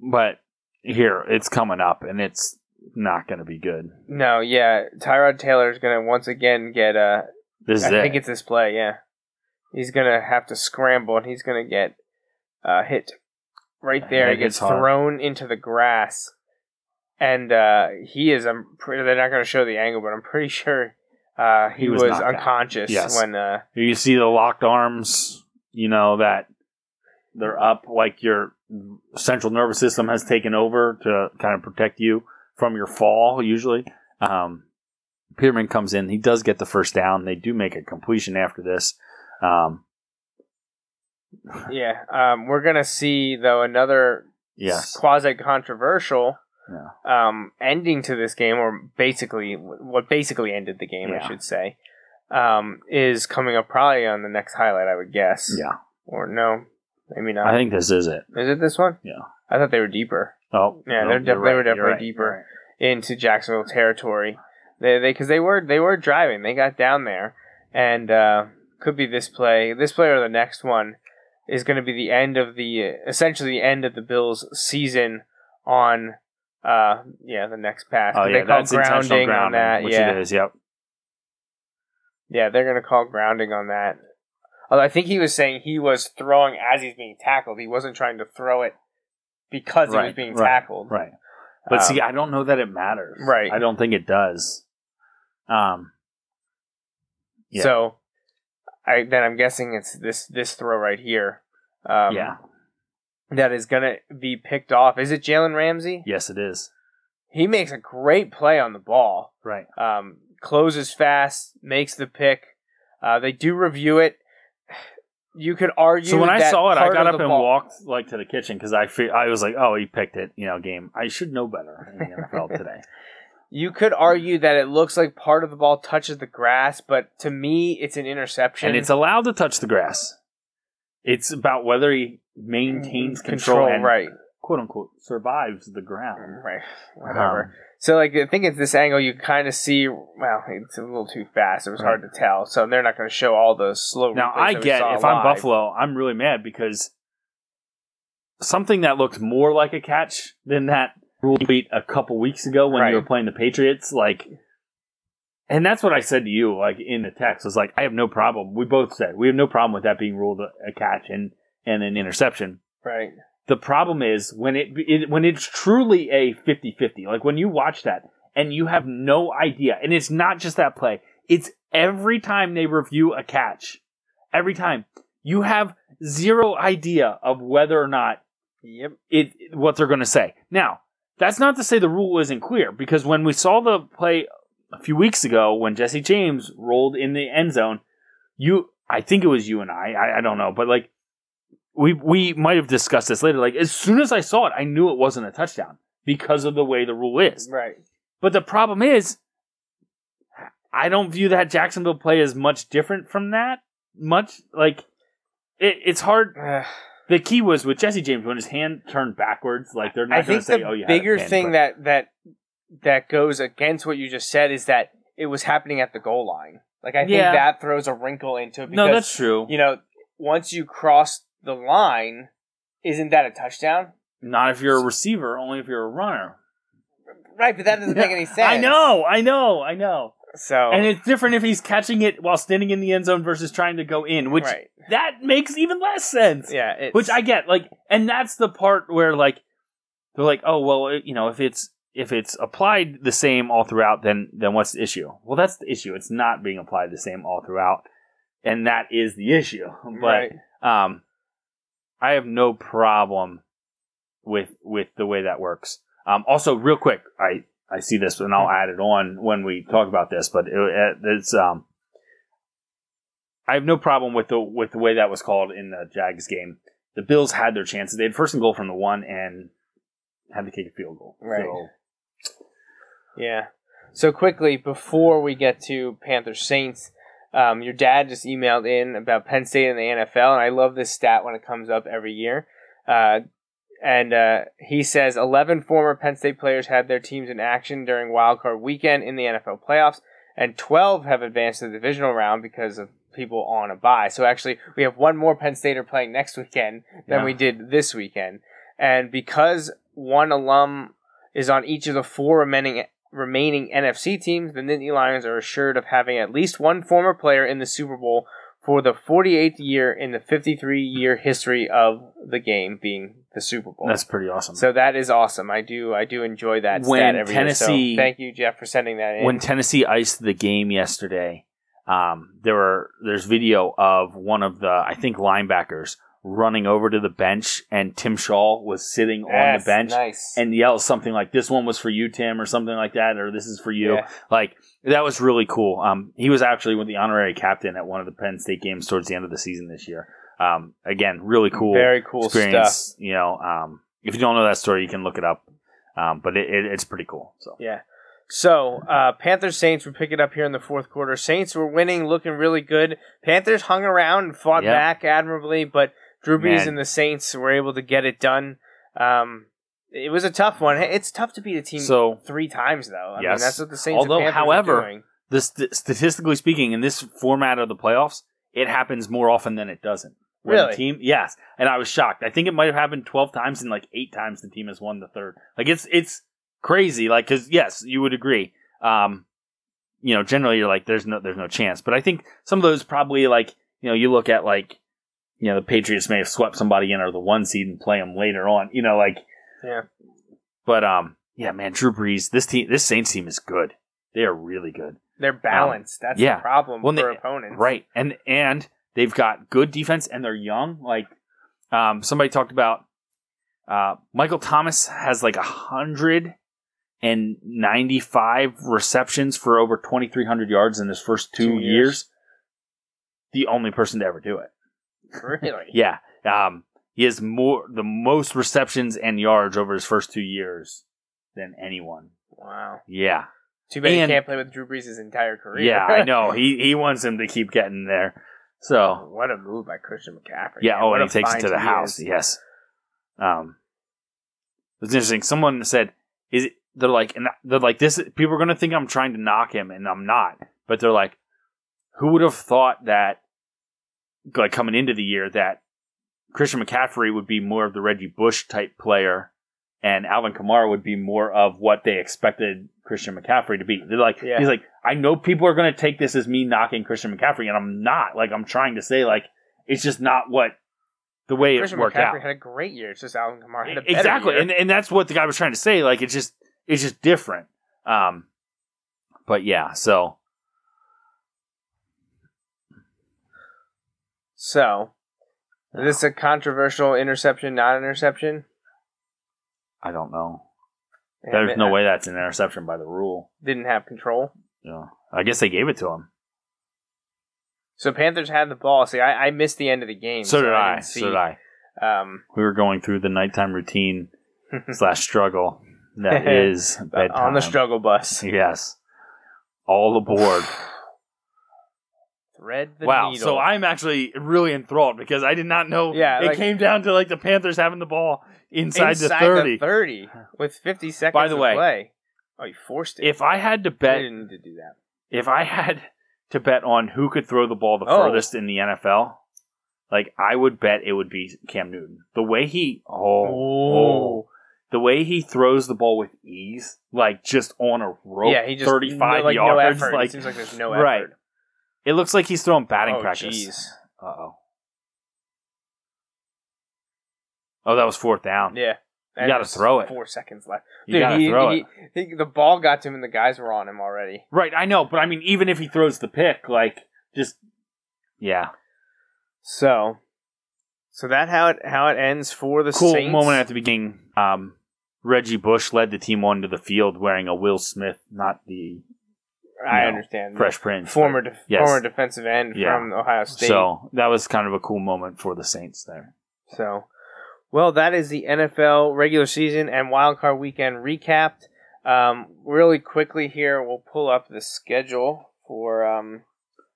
But here, it's coming up, and it's not going to be good. no, yeah, Tyrod Taylor is going to once again get uh, This is I it. think it's this play. Yeah, he's going to have to scramble and he's going to get uh, hit right there. He gets thrown into the grass, and uh, he is. I'm pretty, they're not going to show the angle, but I'm pretty sure uh, he, He was, was unconscious Yes. when. Uh, you see the locked arms, you know, that they're up like your central nervous system has taken over to kind of protect you from your fall, usually. Um, Peterman comes in. He does get the first down. They do make a completion after this. Um, yeah, um, we're going to see though another yes. quasi controversial Yeah. um, ending to this game, or basically what basically ended the game, I should say, um, is coming up probably on the next highlight, I would guess. Yeah. Or no, maybe not. I think this is it. is it this one? Yeah. I thought they were deeper Oh, Yeah, no, def- they were definitely deeper. into Jacksonville territory. They they because they were they were driving. They got down there, and uh, could be this play, this play or the next one is going to be the end of the essentially the end of the Bills' season on. Uh, yeah, the next pass. Oh, yeah, they call that's grounding, grounding, on that. which yeah, it is. Yep. yeah, they're going to call grounding on that. Although I think he was saying he was throwing as he's being tackled. He wasn't trying to throw it because he was being right, tackled. Right. But Um, see, I don't know that it matters. Right. I don't think it does. Um. Yeah. So, I then I'm guessing it's this this throw right here. Um, yeah. that is gonna be picked off. Is it Jalen Ramsey? Yes, it is. He makes a great play on the ball. Right. Um, closes fast, makes the pick. Uh, they do review it. You could argue. So when I saw it, I got up and ball- walked like to the kitchen because I fe- I was like, oh, he picked it. You know, game. I should know better in the NFL today. You could argue that it looks like part of the ball touches the grass, but to me, it's an interception. and it's allowed to touch the grass. It's about whether he maintains mm-hmm. control, and right? Quote unquote survives the ground. Right. Whatever. Um, so, like, I think it's this angle, you kind of see. Well, it's a little too fast. It was hard to tell. So they're not going to show all those slow. Now I get if I'm. Buffalo, I'm really mad because something that looked more like a catch than that rule tweet a couple weeks ago when Right. you were playing the Patriots, like, and that's what I said to you, like in the text, was like, I have no problem. We both said we have no problem with that being ruled a catch and and an interception. Right. The problem is when it, it when it's truly a 50-50, like when you watch that and you have no idea, and it's not just that play, it's every time they review a catch, every time you have zero idea of whether or not Yep. it what they're going to say. Now, that's not to say the rule isn't clear because when we saw the play a few weeks ago when Jesse James rolled in the end zone, you I think it was you and I, I, I don't know, but like we we might have discussed this later. Like as soon as I saw it, I knew it wasn't a touchdown because of the way the rule is. Right. But the problem is, I don't view that Jacksonville play as much different from that. Much like it, it's hard. The key was with Jesse James when his hand turned backwards. Like they're not going to think say, the "Oh, you bigger pin," thing that that that goes against what you just said is that it was happening at the goal line. Like I think Yeah. that throws a wrinkle into it. no, that's true. You know, once you cross the line, isn't that a touchdown? Not if you're a receiver, only if you're a runner. Right, but that doesn't make any sense. I know, I know, I know. So And it's different if he's catching it while standing in the end zone versus trying to go in, which right. that makes even less sense. Yeah, which I get. Like, and that's the part where like they're like, oh well, you know, if it's if it's applied the same all throughout, then then what's the issue? Well, that's the issue. It's not being applied the same all throughout, and that is the issue. But right. um, I have no problem with with the way that works. Um, also, real quick, I I see this and I'll add it on when we talk about this, but it, it's um, I have no problem with the with the way that was called in the Jags game. The Bills had their chances. They had first and goal from the one and had to kick a field goal. Right. So, Yeah. So quickly before we get to Panthers Saints, um, your dad just emailed in about Penn State and the NFL, and I love this stat when it comes up every year. Uh, and uh, he says 11 former Penn State players had their teams in action during wildcard weekend in the NFL playoffs, and 12 have advanced to the divisional round because of people on a bye. So actually, we have one more Penn Stater playing next weekend than Yeah. we did this weekend. And because one alum is on each of the four remaining remaining NFC teams, the Nittany Lions are assured of having at least one former player in the Super Bowl for the 48th year in the 53 year history of the game being the Super Bowl. that's pretty awesome. so that is awesome. I do I do enjoy that When stat every Tennessee- year. So thank you, Jeff, for sending that in. when Tennessee iced the game yesterday, um, there were there's video of one of the I think linebackers running over to the bench, and Tim Shaw was sitting on the bench nice. and yells something like "This one was for you, Tim," or something like that, or "This is for you." Yeah. Like that was really cool. Um, he was actually with the honorary captain at one of the Penn State games towards the end of the season this year. Um, again, really cool, Very cool experience. stuff. You know, um, if you don't know that story, you can look it up. Um, but it, it, it's pretty cool. So Yeah. So, uh, Panthers Saints, we pick it up here in the fourth quarter. Saints were winning, looking really good. Panthers hung around and fought Yep. back admirably, but Drew Brees Man. and the Saints were able to get it done. Um, it was a tough one. It's tough to beat a team So- three times, though. I mean, Yes. that's what the Saints. Although, however, the st- statistically speaking, in this format of the playoffs, it happens more often than it doesn't. Really? team, yes, and I was shocked. I think it might have happened twelve times, and like eight times the team has won the third. Like it's it's crazy. Like because yes, you would agree. Um, you know, generally you're like, there's no there's no chance. But I think some of those probably like you know you look at like you know the Patriots may have swept somebody in or the one seed and play them later on. You know, like Yeah. But um, yeah, man, Drew Brees, this team, this Saints team is good. They are really good. They're balanced. that's yeah. the problem Well, for they- opponents. Right. And and they've got good defense and they're young. Like um somebody talked about uh Michael Thomas has like a hundred and ninety five receptions for over twenty three hundred yards in his first two, Two years. years. The only person to ever do it. Really? Yeah. Um he has more the most receptions and yards over his first two years than anyone. Wow. Yeah. Too bad he can't play with Drew Brees his entire career. Yeah, I know. He he wants him to keep getting there. So what a move by Christian McCaffrey. yeah. man. Oh, What and he takes it to the house. is. Yes. Um, it's interesting. Someone said, "Is it?" They're like, and they're like, this. People are gonna think I'm trying to knock him, and I'm not. But they're like, who would have thought that? Like coming into the year, that Christian McCaffrey would be more of the Reggie Bush type player, and Alvin Kamara would be more of what they expected Christian McCaffrey to be. They're like, Yeah. he's like, I know people are going to take this as me knocking Christian McCaffrey, and I'm not. Like, I'm trying to say, like, it's just not what the way Christian it worked McCaffrey out. had a great year. It's just Alvin Kamara had a better exactly, year. and and that's what the guy was trying to say. Like, it's just it's just different. Um, but yeah, so So, is this a controversial interception, not interception? I don't know. And There's no way that's an interception by the rule. Didn't have control. Know, I guess they gave it to him. So Panthers had the ball. See, I, I missed the end of the game. So did I. didn't. So did I. Um, We were going through the nighttime routine slash struggle that is bedtime. on the struggle bus. Yes. All aboard. Thread the wow. needle. So I'm actually really enthralled because I did not know Yeah, it like- came down to like the Panthers having the ball inside, inside the 30. 30 with 50 seconds By the to way, play. Oh, you forced it. If I had to bet didn't need to do that. if I had to bet on who could throw the ball the Oh. furthest in the NFL, like I would bet it would be Cam Newton. The way he oh, oh, oh the way he throws the ball with ease, like just on a rope, yeah, he just thirty five no, like, yards, No effort. like it seems like there's no right. It looks like he's throwing batting oh, practice. jeez. Uh oh. Oh, that was fourth down. Yeah. You gotta throw it. Four seconds left. You gotta throw he, it. he- the ball got to him and the guys were on him already. Right, I know, but I mean, even if he throws the pick, like just yeah, So, so that how it how it ends for the cool Saints. moment at the beginning. Um, Reggie Bush led the team onto the field wearing a Will Smith, not the I no, understand. Fresh Prince. former def- Yes. former defensive end Yeah. from Ohio State. So that was kind of a cool moment for the Saints there. So, well, that is the NFL regular season and wild card weekend recapped. Um, really quickly here, we'll pull up the schedule for. Um,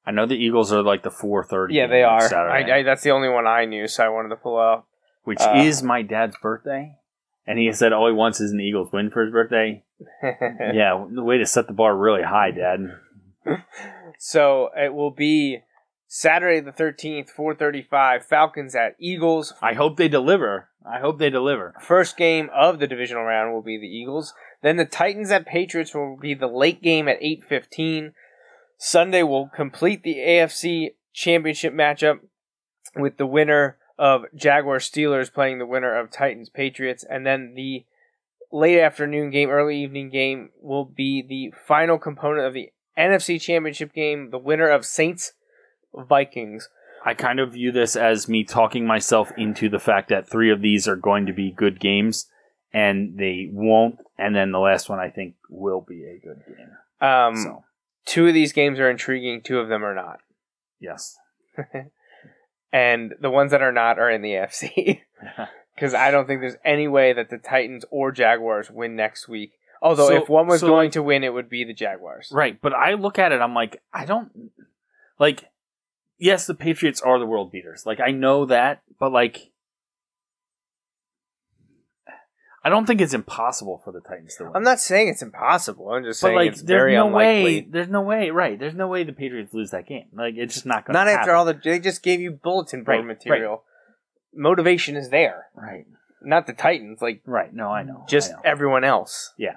I know the Eagles are like the four thirty. yeah, they are. I, I, that's the only one I knew, so I wanted to pull up. which uh, is my dad's birthday, and he said all he wants is an Eagles win for his birthday. yeah, the way to set the bar really high, Dad. so it will be Saturday the thirteenth, four thirty-five. Falcons at Eagles. I hope they deliver. I hope they deliver. First game of the divisional round will be the Eagles. Then the Titans at Patriots will be the late game at 8:15. Sunday will complete the AFC Championship matchup with the winner of Jaguars Steelers playing the winner of Titans Patriots and then the late afternoon game, early evening game will be the final component of the NFC Championship game, the winner of Saints Vikings. I kind of view this as me talking myself into the fact that three of these are going to be good games, and they won't. And then the last one I think will be a good game. Um, so two of these games are intriguing, two of them are not. yes, and the ones that are not are in the AFC. Because I don't think there's any way that the Titans or Jaguars win next week. Although So- if one was so, going like- to win, it would be the Jaguars. right. But I look at it, I'm like, I don't like. Yes, the Patriots are the world beaters. Like I know that, but like. I don't think it's impossible for the Titans to win. I'm not saying it's impossible. I'm just but saying like, it's there's very no unlikely. way. There's no way. Right. There's no way the Patriots lose that game. Like it's just not going. To happen. Not to after all the they just gave you bulletin board Right, material. Motivation is there. Right. Not the Titans, like Right. No, I know. just I know. everyone else. Yeah,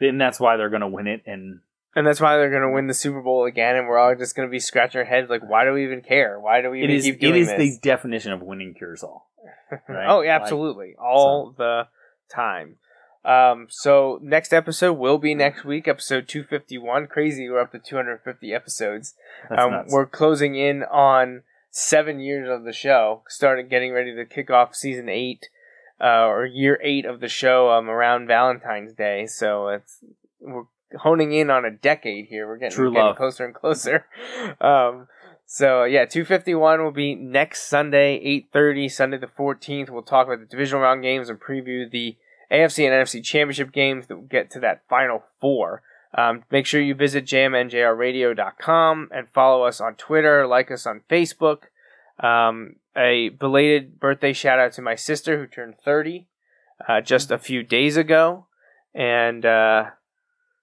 and that's why they're going to win it. And And that's why they're going to win the Super Bowl again, and we're all just going to be scratching our heads like, why do we even care? Why do we even is keep it doing is this? the definition of winning cures all. Right? Oh, yeah, Like, absolutely. All the time. Um, so next episode will be next week, episode 251. Crazy, we're up to 250 episodes. Um, we're closing in on seven years of the show. Started getting ready to kick off season eight, uh, or year eight of the show, um, around Valentine's Day. So it's we're honing in on a decade here. We're getting, True getting love. closer and closer. um, so yeah, 251 will be next Sunday, 8:30, Sunday the 14th. We'll talk about the divisional round games and preview the AFC and NFC championship games that will get to that final four. Um, make sure you visit jmnjrradio.com and follow us on Twitter, like us on Facebook. Um, a belated birthday shout out to my sister who turned 30 uh, just a few days ago. And uh,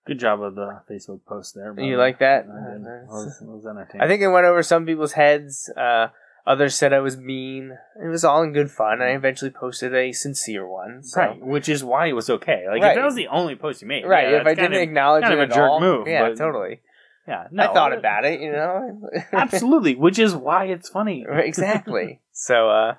Good job of the Facebook post there. you like that? I did. I was, I was. I think it went over some people's heads. Uh, others said I was mean. It was all in good fun. I eventually posted a sincere one. So. right, which is why it was okay. Like Right. if that was the only post you made, Right. yeah, if I didn't of- acknowledge kind it of a jerk all, move, yeah, but- totally. yeah, no, I thought about it, you know. Absolutely, which is why it's funny. exactly. So, uh,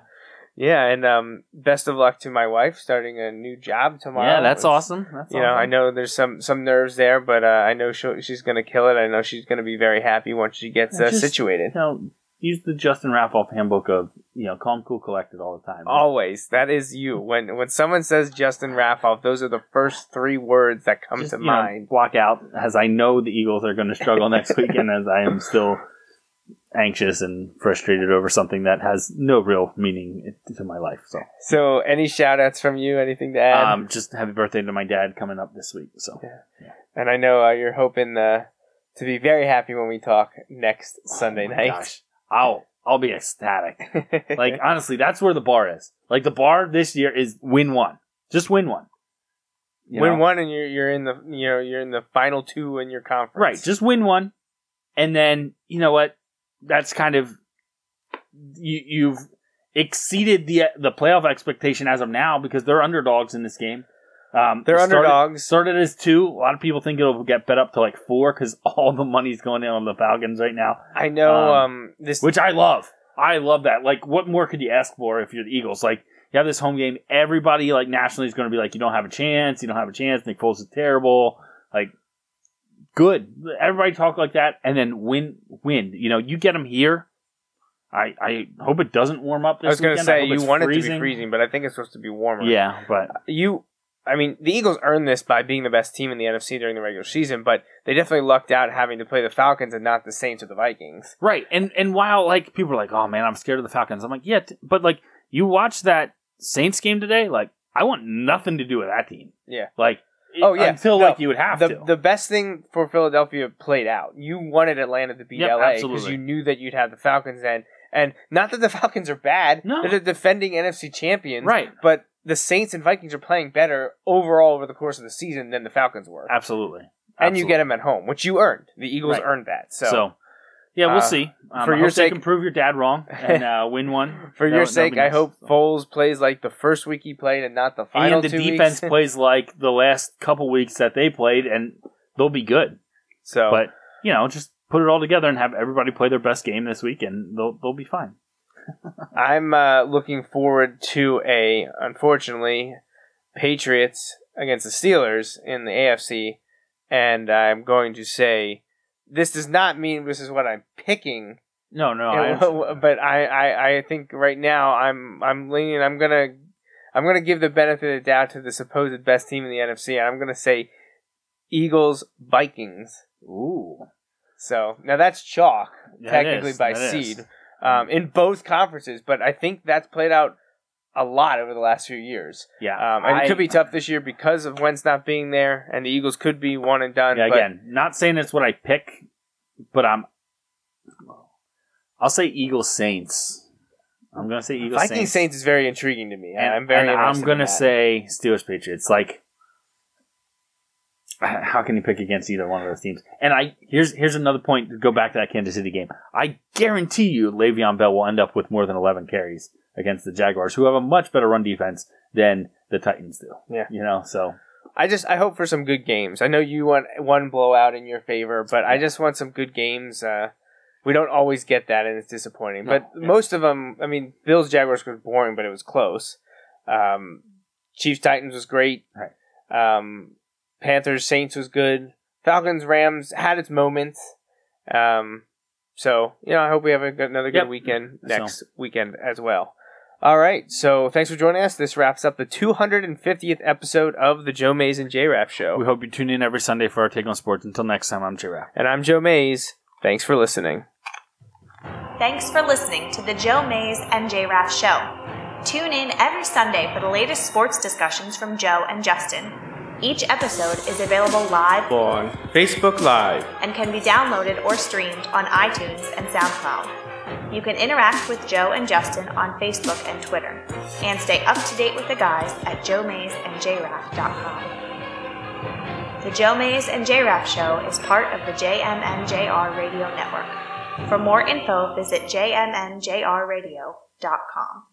yeah, and um, best of luck to my wife starting a new job tomorrow. Yeah, that's It's- awesome. That's You know, I know there's some some nerves there, but uh, I know she'll, she's going to kill it. I know she's going to be very happy once she gets uh, just- situated. You know, use the Justin Raffoff handbook of you know, calm, cool, collected all the time. Always, that is you. When when someone says Justin Raffoff, those are the first three words that come Just, to you know, mind. block out as I know the Eagles are going to struggle next weekend, as I am still anxious and frustrated over something that has no real meaning to my life. So, So, any shout outs from you? Anything to add? um, just happy birthday to my dad coming up this week. So, yeah, and I know uh, you're hoping uh, to be very happy when we talk next Sunday Oh my night. gosh, I'll I'll be ecstatic. like honestly, that's where the bar is. Like the bar this year is win one, just win one. You win know? one, and you're you're in the you know you're in the final two in your conference. Right, just win one, and then you know what? That's kind of you, you've exceeded the the playoff expectation as of now because they're underdogs in this game. Um, They're started- underdogs. Started as two. A lot of people think it'll get bet up to like four because all the money's going in on the Falcons right now, I know. Um, Um, this which I love. I love that. Like, what more could you ask for if you're the Eagles? Like, you have this home game. Everybody like nationally is going to be like, you don't have a chance. You don't have a chance. Nick Foles is terrible. Like, good. Everybody talk like that, and then win. Win. You know, you get them here. I I hope it doesn't warm up. This I was going to say you want it to be freezing, but I think it's supposed to be warmer. Yeah, but you. I mean, the Eagles earned this by being the best team in the NFC during the regular season, but they definitely lucked out having to play the Falcons and not the Saints or the Vikings. Right, and and while like people are like, "Oh man, I'm scared of the Falcons," I'm like, "Yeah," t- but like you watch that Saints game today, like I want nothing to do with that team. Yeah. Like, Oh, yeah. until No, like you would have the to. the best thing for Philadelphia played out. You wanted Atlanta to beat Yep, LA because you knew that you'd have the Falcons then. And not that the Falcons are bad. No. They're the defending NFC champions. right, But the Saints and Vikings are playing better overall over the course of the season than the Falcons were. absolutely, And you get them at home, which you earned. The Eagles Right. earned that. So, So, yeah, we'll uh, see. Um, for I your sake- can prove your dad wrong and uh, win one. for That your sake, I hope Foles plays like the first week he played and not the final and the two defense plays like the last couple weeks that they played, and they'll be good. so, But you know, just put it all together and have everybody play their best game this week, and they'll they'll be fine. I'm uh, looking forward to a, unfortunately, Patriots against the Steelers in the AFC, and I'm going to say this does not mean this is what I'm picking, No, no, I but I, I, I think right now I'm I'm leaning. I'm gonna I'm gonna give the benefit of the doubt to the supposed best team in the NFC, and I'm gonna say Eagles Vikings. Ooh, So now that's chalk Yeah, technically is. by seed um, in both conferences, but I think that's played out a lot over the last few years. yeah. Um, and I- it could be tough this year because of Wentz not being there, and the Eagles could be one and done. Yeah, again, not saying it's what I pick, but I'm. I'll say Eagles Saints. I'm gonna say Eagles Viking Saints. Saints. is very intriguing to me. and, I'm very. I'm gonna say Steelers Patriots. Like, how can you pick against either one of those teams? And I here's here's another point to go back to that Kansas City game. I guarantee you, Le'Veon Bell will end up with more than 11 carries against the Jaguars, who have a much better run defense than the Titans do. Yeah. you know. So I just I hope for some good games. I know you want one blowout in your favor, but I just want some good games. Uh, we don't always get that, and it's disappointing. No, but yeah. most of them, I mean, Bills Jaguars was boring, but it was close. Um, Chiefs Titans was great. Right. Um, Panthers Saints was good. Falcons Rams had its moments. Um, so you know, I hope we have a good, another good Yep. weekend So- next weekend as well. All right, so thanks for joining us. This wraps up the 250th episode of the Joe Mays and J Raff Show. we hope you tune in every Sunday for our take on sports. Until next time, I'm J Raff. And I'm Joe Mays. Thanks for listening. Thanks for listening to the Joe Mays and J Raff Show. Tune in every Sunday for the latest sports discussions from Joe and Justin. Each episode is available live On Facebook Live. and can be downloaded or streamed on iTunes and SoundCloud. You can interact with Joe and Justin on Facebook and Twitter, and stay up to date with the guys at joemaysandjraff.com. The Joe Mays and JRaff Show is part of the JMNJR Radio Network. For more info, visit jmnjrradio.com.